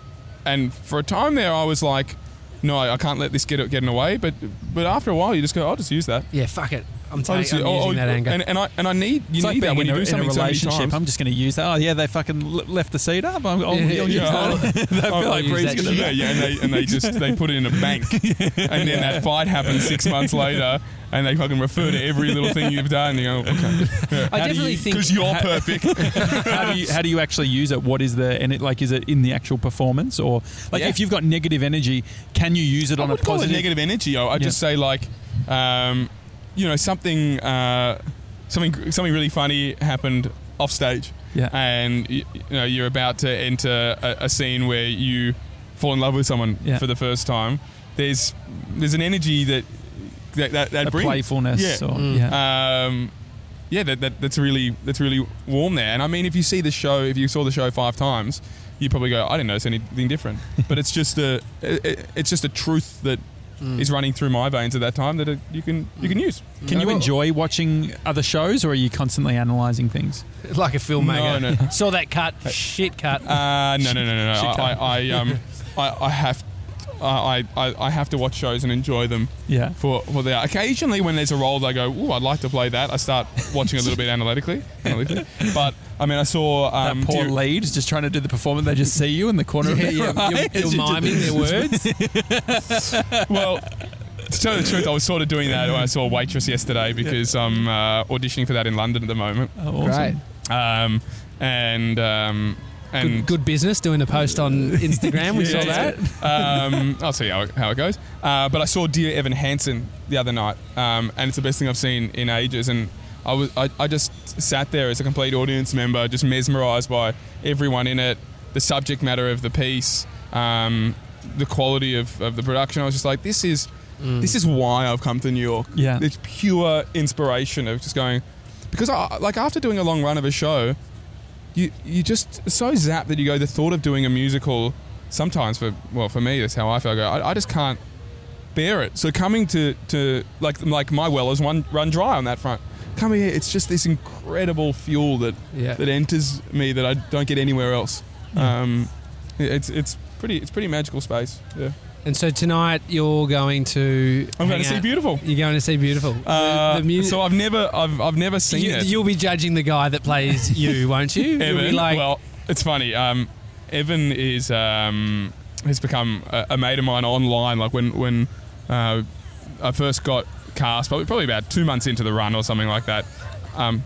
and for a time there, I was like. No, I I can't let this get getting away. But but after a while, you just go. I'll just use that. Yeah, fuck it. I'm, I'll taking, just- I'm oh, using oh, that anger. And, and I and I need you It's like need that when you a, do in a something so many times. I'm just going to use that. Oh yeah, they fucking left the seat up. I'm, I'll, Yeah, I'll use yeah. that. I feel I'll like use Bree's that gonna yeah, yeah, and they and they just they put it in a bank, and then that fight happens six months later, and they fucking refer to every little thing you've done. You go, okay, I How do definitely you- think because you're perfect. how do you how do you actually use it? What is the and it like is it in the actual performance or like Yeah. if you've got negative energy, can you use it I on a would call it positive? negative energy. I, I just say like, um, you know, something, uh, something, something really funny happened off stage. Yeah. and you, you know you're about to enter a, a scene where you fall in love with someone Yeah. for the first time. There's there's an energy that that that, that a brings. playfulness. Yeah. Or, Mm. yeah. um, yeah, that, that, that's really that's really warm there. And I mean, if you see the show, if you saw the show five times, you probably go, I didn't notice anything different. but it's just a it, it- it's just a truth that is running through my veins at that time that it, you can you can use. Can you know? enjoy watching other shows, or are you constantly analysing things? like a filmmaker. No, no. Saw that cut. Shit cut. Uh, no, no, no, no, no. I, I, I um I, I have. I, I, I have to watch shows and enjoy them Yeah. for, for the occasionally when there's a role that I go, ooh, I'd like to play that. I start watching a little bit analytically, analytically. But I mean, I saw um, that poor Dear- lead is just trying to do the performance. They just see you in the corner of yeah, their yeah, eye. you're, you're miming their words. well, to tell you the truth, I was sort of doing that when I saw a Waitress yesterday because I'm uh, auditioning for that in London at the moment. Oh, awesome. Great. Um, and um, and Good, good business doing a post on Instagram. We saw that. um, I'll see how it, how it goes. Uh, but I saw Dear Evan Hansen the other night, um, and it's the best thing I've seen in ages. And I was I, I just sat there as a complete audience member, just mesmerised by everyone in it, the subject matter of the piece, um, the quality of, of the production. I was just like, this is this is why I've come to New York. Yeah. it's pure inspiration of just going because I like after doing a long run of a show you you just so zapped that you go the thought of doing a musical sometimes for well for me that's how I feel I go I, I just can't bear it. So coming to to like like my well is one run dry on that front. Coming here it's just this incredible fuel that Yeah. that enters me that I don't get anywhere else. Um it's it's pretty it's pretty magical space yeah And so tonight you're going to. I'm going to see out- beautiful You're going to see beautiful. uh, the, the mu- so I've never I've, I've never seen you, it You'll be judging the guy that plays you, won't you? Evan. like, well, it's funny. Um, Evan is um, has become a, a mate of mine online. Like when when uh, I first got cast, probably probably about two months into the run or something like that. Um,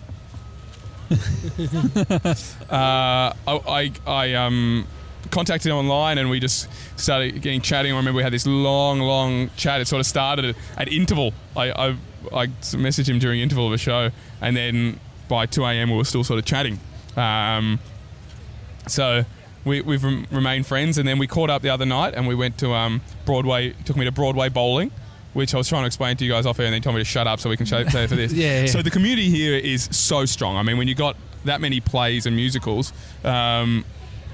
uh, I, I I um contacted him online and we just started getting chatting. I remember we had this long, long chat. It sort of started at, at interval. I, I, I messaged him during interval of a show, and then by 2 a.m. we were still sort of chatting. Um, so we, we've rem- remained friends, and then we caught up the other night, and we went to um, Broadway. Took me to Broadway bowling, which I was trying to explain to you guys off air, and they told me to shut up so we can show, say for this. Yeah, yeah. So the community here is so strong. I mean, when you got that many plays and musicals, um,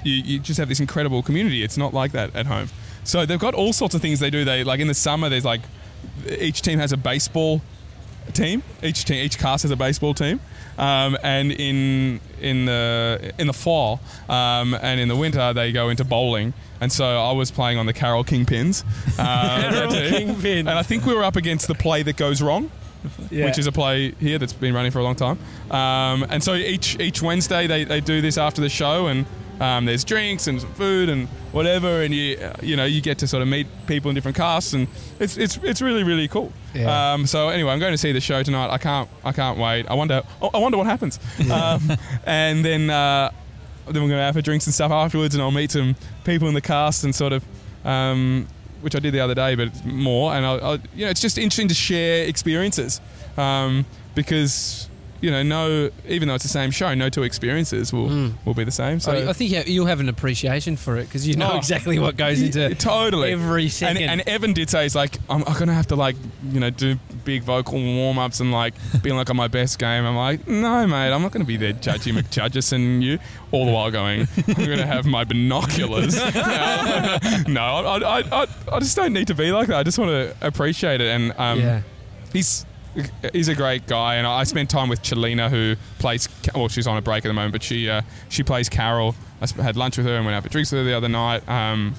you, you just have this incredible community. It's not like that at home. So they've got all sorts of things they do. They like in the summer. There's like each team has a baseball team. Each team, each cast has a baseball team, um, and in in the in the fall um, and in the winter they go into bowling. And so I was playing on the Carol Kingpins, uh, Carol. Kingpin. and I think we were up against the play that goes wrong. Yeah. Which is a play here that's been running for a long time, um, and so each each Wednesday they, they do this after the show, and um, there's drinks and some food and whatever, and you you know you get to sort of meet people in different casts, and it's it's, it's really really cool. Yeah. Um, so anyway, I'm going to see the show tonight. I can't I can't wait. I wonder oh, I wonder what happens. Um, and then uh, then we're going to have for drinks and stuff afterwards, and I'll meet some people in the cast and sort of. Um, which I did the other day, but more, and I'll, I'll, you know, it's just interesting to share experiences um, because you know, no, even though it's the same show, no two experiences will will be the same. So I I think you- you'll have an appreciation for it because you know Oh. exactly what goes into Yeah, totally every And, second. and Evan did say, "He's like, I'm, I'm gonna have to like, you know, do big vocal warm ups and like being like on my best game." I'm like, "No, mate, I'm not gonna be there, Judgy McJudgeson you." All the while going, "I'm gonna have my binoculars." no, I, I, I, I just don't need to be like that. I just want to appreciate it, and um, yeah. he's he's a great guy, and I spent time with Chilina, who plays. Well, she's on a break at the moment, but she uh, she plays Carol. I had lunch with her and went out for drinks with her the other night. Um,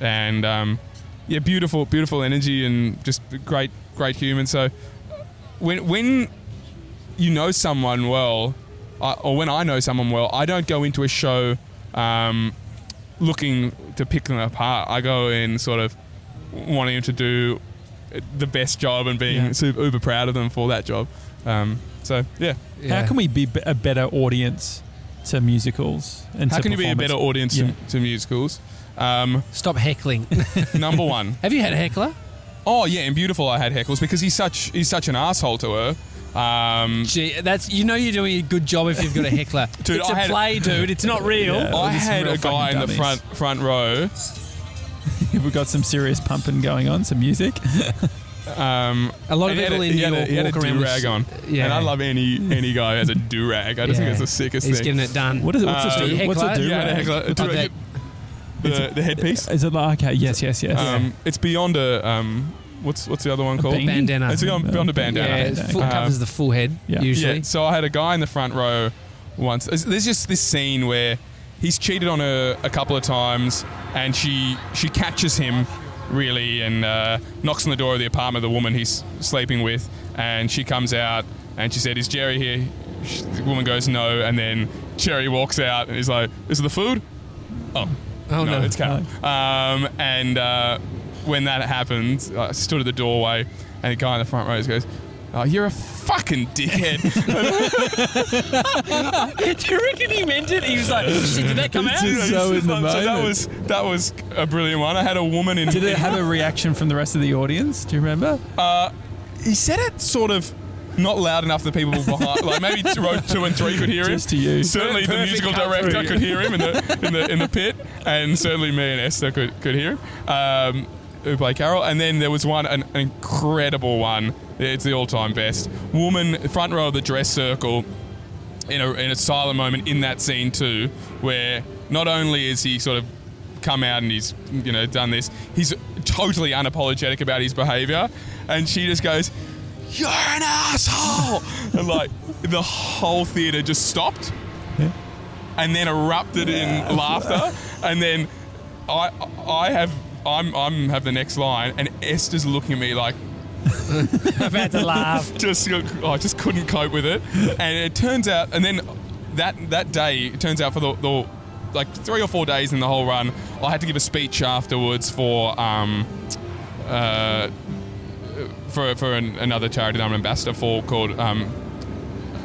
and um, yeah, beautiful, beautiful energy and just great, great human. So when when you know someone well, I, or when I know someone well, I don't go into a show um, looking to pick them apart. I go in sort of wanting to do the best job and being Yeah. super uber proud of them for that job. Um, so yeah, yeah. How can we be be- a better audience to musicals? And how to can you be a better audience Yeah. to, to musicals? Um, stop heckling? number one. have you had a heckler? Oh yeah, in Beautiful I had heckles because he's such he's such an asshole to her. Um, Gee, that's you know you're doing a good job if you've got a heckler. Dude, it's a I had- play, dude. It's not real. Yeah. I had real a guy in fucking the front front row. We've got some serious pumping going on, some music. Um, A lot of and had people a- in New had a- York he had a walk around do-rag s- on, Yeah. and I love any any guy who has a do rag. I just think it's the sickest thing. He's thing. getting it done. What is it? What's Uh, a do? What's a heckler? do? yeah, a heckler- Oh, do-rag. the, the headpiece. Is it like okay? Yes, yes, yes. Um, it's beyond a um, what's what's the other one called? beanie? Bandana. It's beyond, beyond a bandana. yeah, it full, Um, covers the full head yeah. usually. Yeah, so I had a guy in the front row once. There's, there's just this scene where he's cheated on her a couple of times, and she she catches him really and uh, knocks on the door of the apartment of the woman he's sleeping with, and she comes out and she said, "Is Gerry here?" She- The woman goes, "No," and then Gerry walks out and he's like, "Is it the food?" Oh, Oh, no. it's Carol. Um, and uh, when that happened, I stood at the doorway, and the guy in the front row goes. Oh, you're a fucking dickhead. Do you reckon he meant it? He was like, "Shit, did that come out?" Just so in the So that was that was a brilliant one. I had a woman in. Did it have a reaction from the rest of the audience? Do you remember? he said it sort of not loud enough that people behind, like maybe row two and three could hear him. Just to you. Certainly, the musical director could hear him in the in the in the pit, and certainly me and Esther could could hear him. Um, who play Carol, and then there was one, an, an incredible one. It's the all-time best. Woman, front row of the dress circle, in a, in a silent moment in that scene too, where not only is he sort of come out and he's you know done this, he's totally unapologetic about his behaviour, and she just goes, "You're an asshole," and like the whole theatre just stopped, and then erupted in laughter, and then I I have. I'm, I'm have the next line, and Esther's looking at me like, about to laugh. just I just couldn't cope with it, and it turns out, and then that that day it turns out for the, the like three or four days in the whole run, I had to give a speech afterwards for um uh for for an, another charity that I'm an ambassador for called um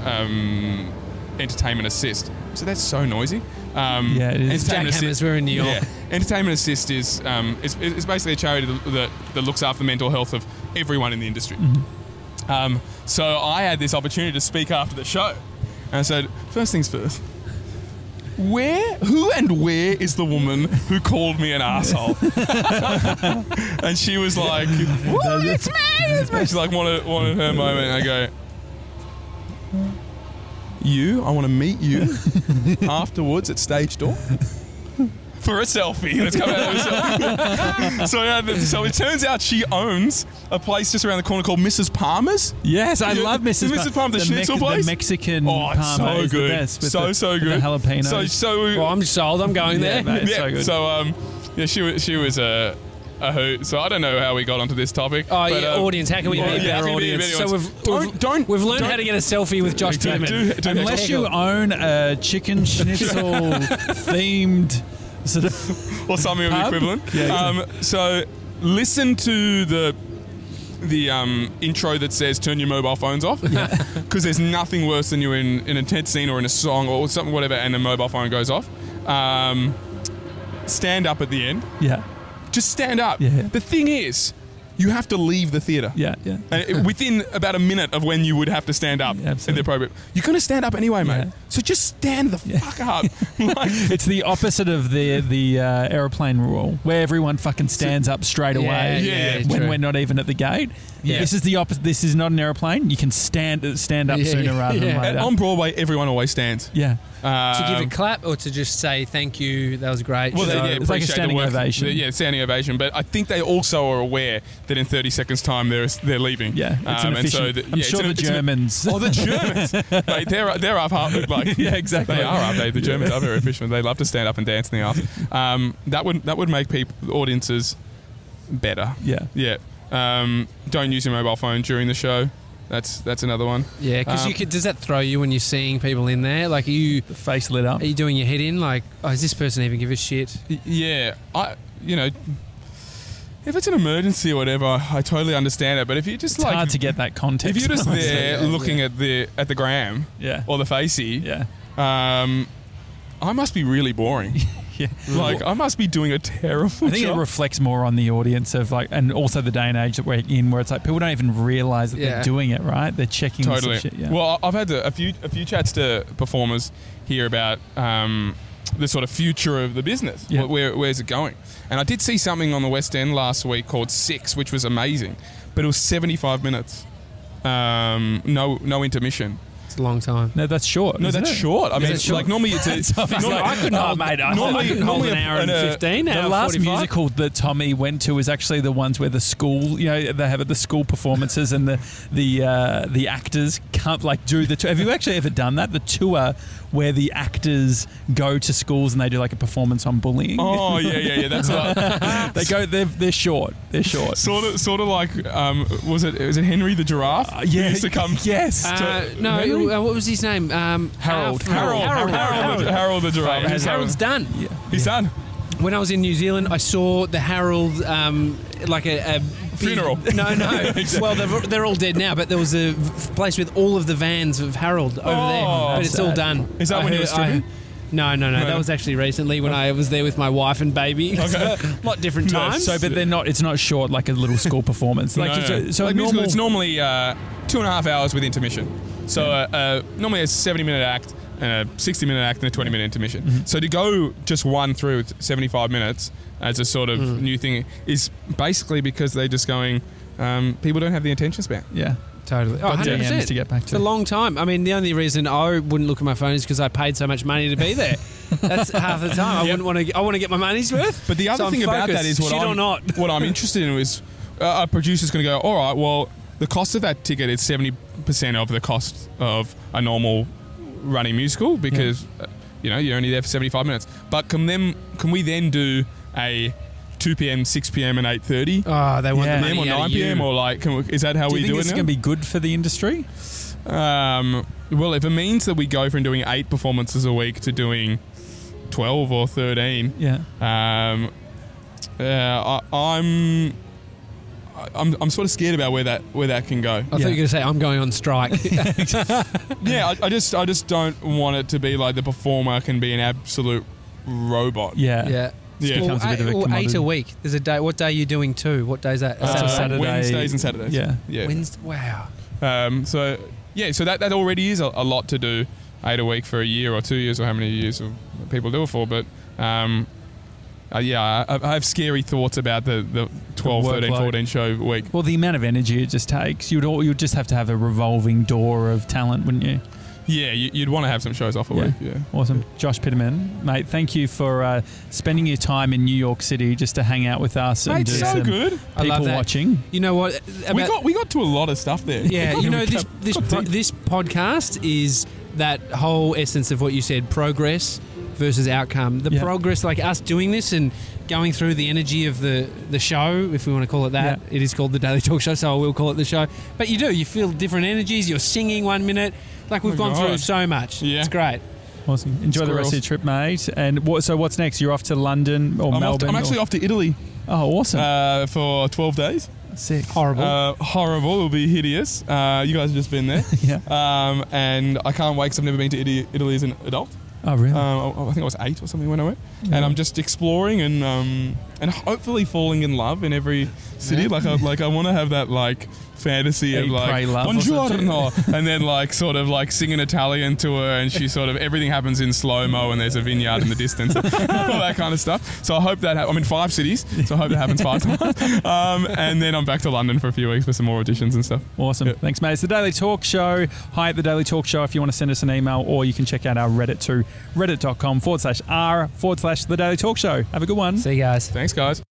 um Entertainment Assist. So that's so noisy. Um, Yeah, it is. Entertainment Assist- we're in New York. Yeah. Entertainment Assist is um, is, is basically a charity that, that, that looks after the mental health of everyone in the industry. Mm-hmm. Um, so I had this opportunity to speak after the show, and I said, first things first. Where, who, and where is the woman who called me an asshole? and she was like, "What? It's me, it's me." She like wanted wanted her moment. And I go, you. I want to meet you afterwards at stage door for a selfie. Let's come out of a selfie. so, yeah, so it turns out she owns a place just around the corner called Mrs. Parma's. Yes, I Yeah, love Mrs. Mrs. Parma, the schnitzel place? The Mexican Oh, it's Parma so is good. the best. So, the- so good. The jalapeno. So, so Well, I'm sold. I'm going Yeah, there. mate. Yeah, so good. so um, yeah, she was she was a a hoot. So I don't know how we got onto this topic. Oh but, yeah, um, audience. How can we well, be a yeah, how better can we be a audience? So we've Don't- we've, don't- we've learned don't- how to get a selfie with Josh Do- Piterman. do- do- Unless you own a chicken schnitzel themed sort of. or something of the equivalent. Yeah, um, so listen to the the um, intro that says "Turn your mobile phones off," because there's nothing worse than you're in, in a tense scene or in a song or something, whatever, and the mobile phone goes off. Um, stand up at the end. Yeah, Just stand up. Yeah. The thing is, you have to leave the theatre. yeah, yeah. And within about a minute of when you would have to stand up Yeah, at the appropriate, you're going to stand up anyway, mate. Yeah. So just stand the fuck up. like, It's the opposite of the the uh, aeroplane rule, where everyone fucking stands up straight Yeah, away yeah, when true. we're not even at the gate. Yeah. This is the opposite. This is not an airplane. You can stand stand up Yeah, sooner yeah, rather yeah. than and later. on Broadway, everyone always stands. yeah, to give a Um, clap or to just say thank you. That was great. Well, So they, yeah, it's like a appreciate the standing work- ovation. the- yeah, standing ovation. But I think they also are aware that in 30 seconds' time they're they're leaving. yeah. It's an Um, and efficient. so the- I'm yeah, sure it's the an- it's an- Germans. Oh, the Germans! Mate, they're they're up half. Like Yeah, exactly. They are up. They, the Germans are very efficient. They love to stand up and dance in the aisle. Um, that would that would make people audiences better. yeah, Yeah. Um, don't use your mobile phone during the show. That's that's another one. yeah, because um, you could. Does that throw you when you're seeing people in there? Like, are you the face lit up. are you doing your head in? Like, oh, is this person even give a shit? Yeah, I you know. If it's an emergency or whatever, I totally understand it. But if you just It's like, hard to get that context. if you're just honestly. there looking at the at the gram yeah, or the facey, yeah, um, I must be really boring. yeah. like I must be doing a terrible job. I think it reflects more on the audience of like, and also the day and age that we're in, where it's like people don't even realize that Yeah. they're doing it. Right? They're checking this totally. shit. Yeah. Well, I've had a few a few chats to performers here about um, the sort of future of the business. Yeah. Wh- Where, where's it going? And I did see something on the West End last week called Six, which was amazing, but it was 75 minutes, um, no no intermission. It's a long time. no, that's short. No, that's it? short. I mean, it's short? like normally it's a, normally, like, I couldn't oh, hold, mate, I- normally- I couldn't hold normally an hour and an, uh, fifteen. The hour last 45. musical that Tommy went to was actually the ones where the school, you know, they have the school performances and the the uh, the actors can't like do the. Tour. Have you actually ever done that? The tour where the actors go to schools and they do like a performance on bullying. Oh yeah, yeah, yeah. That's right. they go. They're they're short. They're short. sort of, sort of like um, was it was it Henry the giraffe? Uh, yeah, Who used to come. Yes. Uh, no, Henry? uh, what was his name? Um, Harold. Harold, Harold. Harold, the- Harold the giraffe. Right, He's Harold's done. yeah. He's done. When I was in New Zealand, I saw the Harold, um, like a, a big- Funeral. No, no. well, they're, they're all dead now, but there was a place with all of the vans of Harold over Oh, there. But it's all done. Is that I when you were heard- stripping? no, no, no. No. That was actually recently when I was there with my wife and baby. Okay. a lot different No, times. So, but they're not. It's not short like a little school performance. Like No, no. a- so like normal. it's normally uh, two and a half hours with intermission. So uh, uh, normally a 70 minute act and a 60 minute act and a 20 minute intermission. Mm-hmm. So to go just one through with 75 minutes as a sort of Mm. new thing is basically because they're just going. Um, people don't have the attention span. yeah. totally. Oh, Got 100%. To get back to. It's a long time. I mean, the only reason I wouldn't look at my phone is because I paid so much money to be there. That's half the time. I wouldn't want to. I want to get my money's worth. But the other So I'm thing about that focused, is what shit I'm or not. what I'm interested in is uh, a producer's going to go. All right, well, the cost of that ticket is 70 percent of the cost of a normal running musical because uh, you know you're only there for 75 minutes. But can them can we then do a 2 p.m., 6 p.m., and 8:30 Oh, they want Yeah. the money or 9 p.m. or like can we, is that how Do we do it is going to be good for the industry? Um, well, if it means that we go from doing eight performances a week to doing 12 or 13, Yeah. um, uh, I, I'm I'm, I'm sort of scared about where that where that can go. I thought you were going to say I'm going on strike. Yeah, I, I just I just don't want it to be like the performer can be an absolute robot. Yeah. yeah. Yeah. Becomes a bit of a eight- well, eight a week. There's a day. What day are you doing two? What day is that? That's a Uh, Saturday. Wednesdays and Saturdays. Yeah. yeah. Wednesday. Wow. Um, so yeah, so that, that already is a, a lot to do, eight a week for a year or two years or how many years people do it for. But um, uh, yeah, I, I have scary thoughts about the, the 12, 13, workload. 14 show week. Well, the amount of energy it just takes, you'd all, you'd just have to have a revolving door of talent, wouldn't you? Yeah, you, you'd want to have some shows off a Yeah. week. Yeah. Awesome. Josh Piterman, mate, thank you for uh, spending your time in New York City just to hang out with us and Mate, do so some good. I love people that. watching. You know what? we got we got to a lot of stuff there. Yeah, you know this this got this podcast is that whole essence of what you said: progress versus outcome. The Yeah. progress, like us doing this and going through the energy of the the show, if we want to call it that. Yeah. It is called the Daily Talk Show, so I will call it the show. But you do, you feel different energies. You're singing one minute, like we've Oh, gone through so much. Yeah. It's great. Awesome. Enjoy the rest of your trip, mate. And what, so what's next? You're off to London or I'm, Melbourne? to, I'm actually or- off to Italy Oh, awesome. uh, for 12 days. Sick. Horrible. Uh, horrible. It'll be hideous. Uh, you guys have just been there. Yeah. Um, and I can't wait because I've never been to Italy, Italy as an adult. Oh, really? Um, I, I think I was eight or something when I went, and I'm just exploring and um, and hopefully falling in love in every city. Yeah. Like I like I want to have that like fantasy of like pray, buongiorno, and then like sort of like singing Italian to her, and she sort of everything happens in slow mo, and there's a vineyard in the distance, all that kind of stuff. So I hope that ha- I'm in five cities, so I hope that happens five times. Um, and then I'm back to London for a few weeks for some more auditions and stuff. Awesome. Yeah. Thanks, mate. It's the Daily Talk Show. Hi at the Daily Talk Show if you want to send us an email, or you can check out our Reddit too, reddit.com forward slash r forward slash the Daily Talk Show. Have a good one. See you guys. Thanks, guys.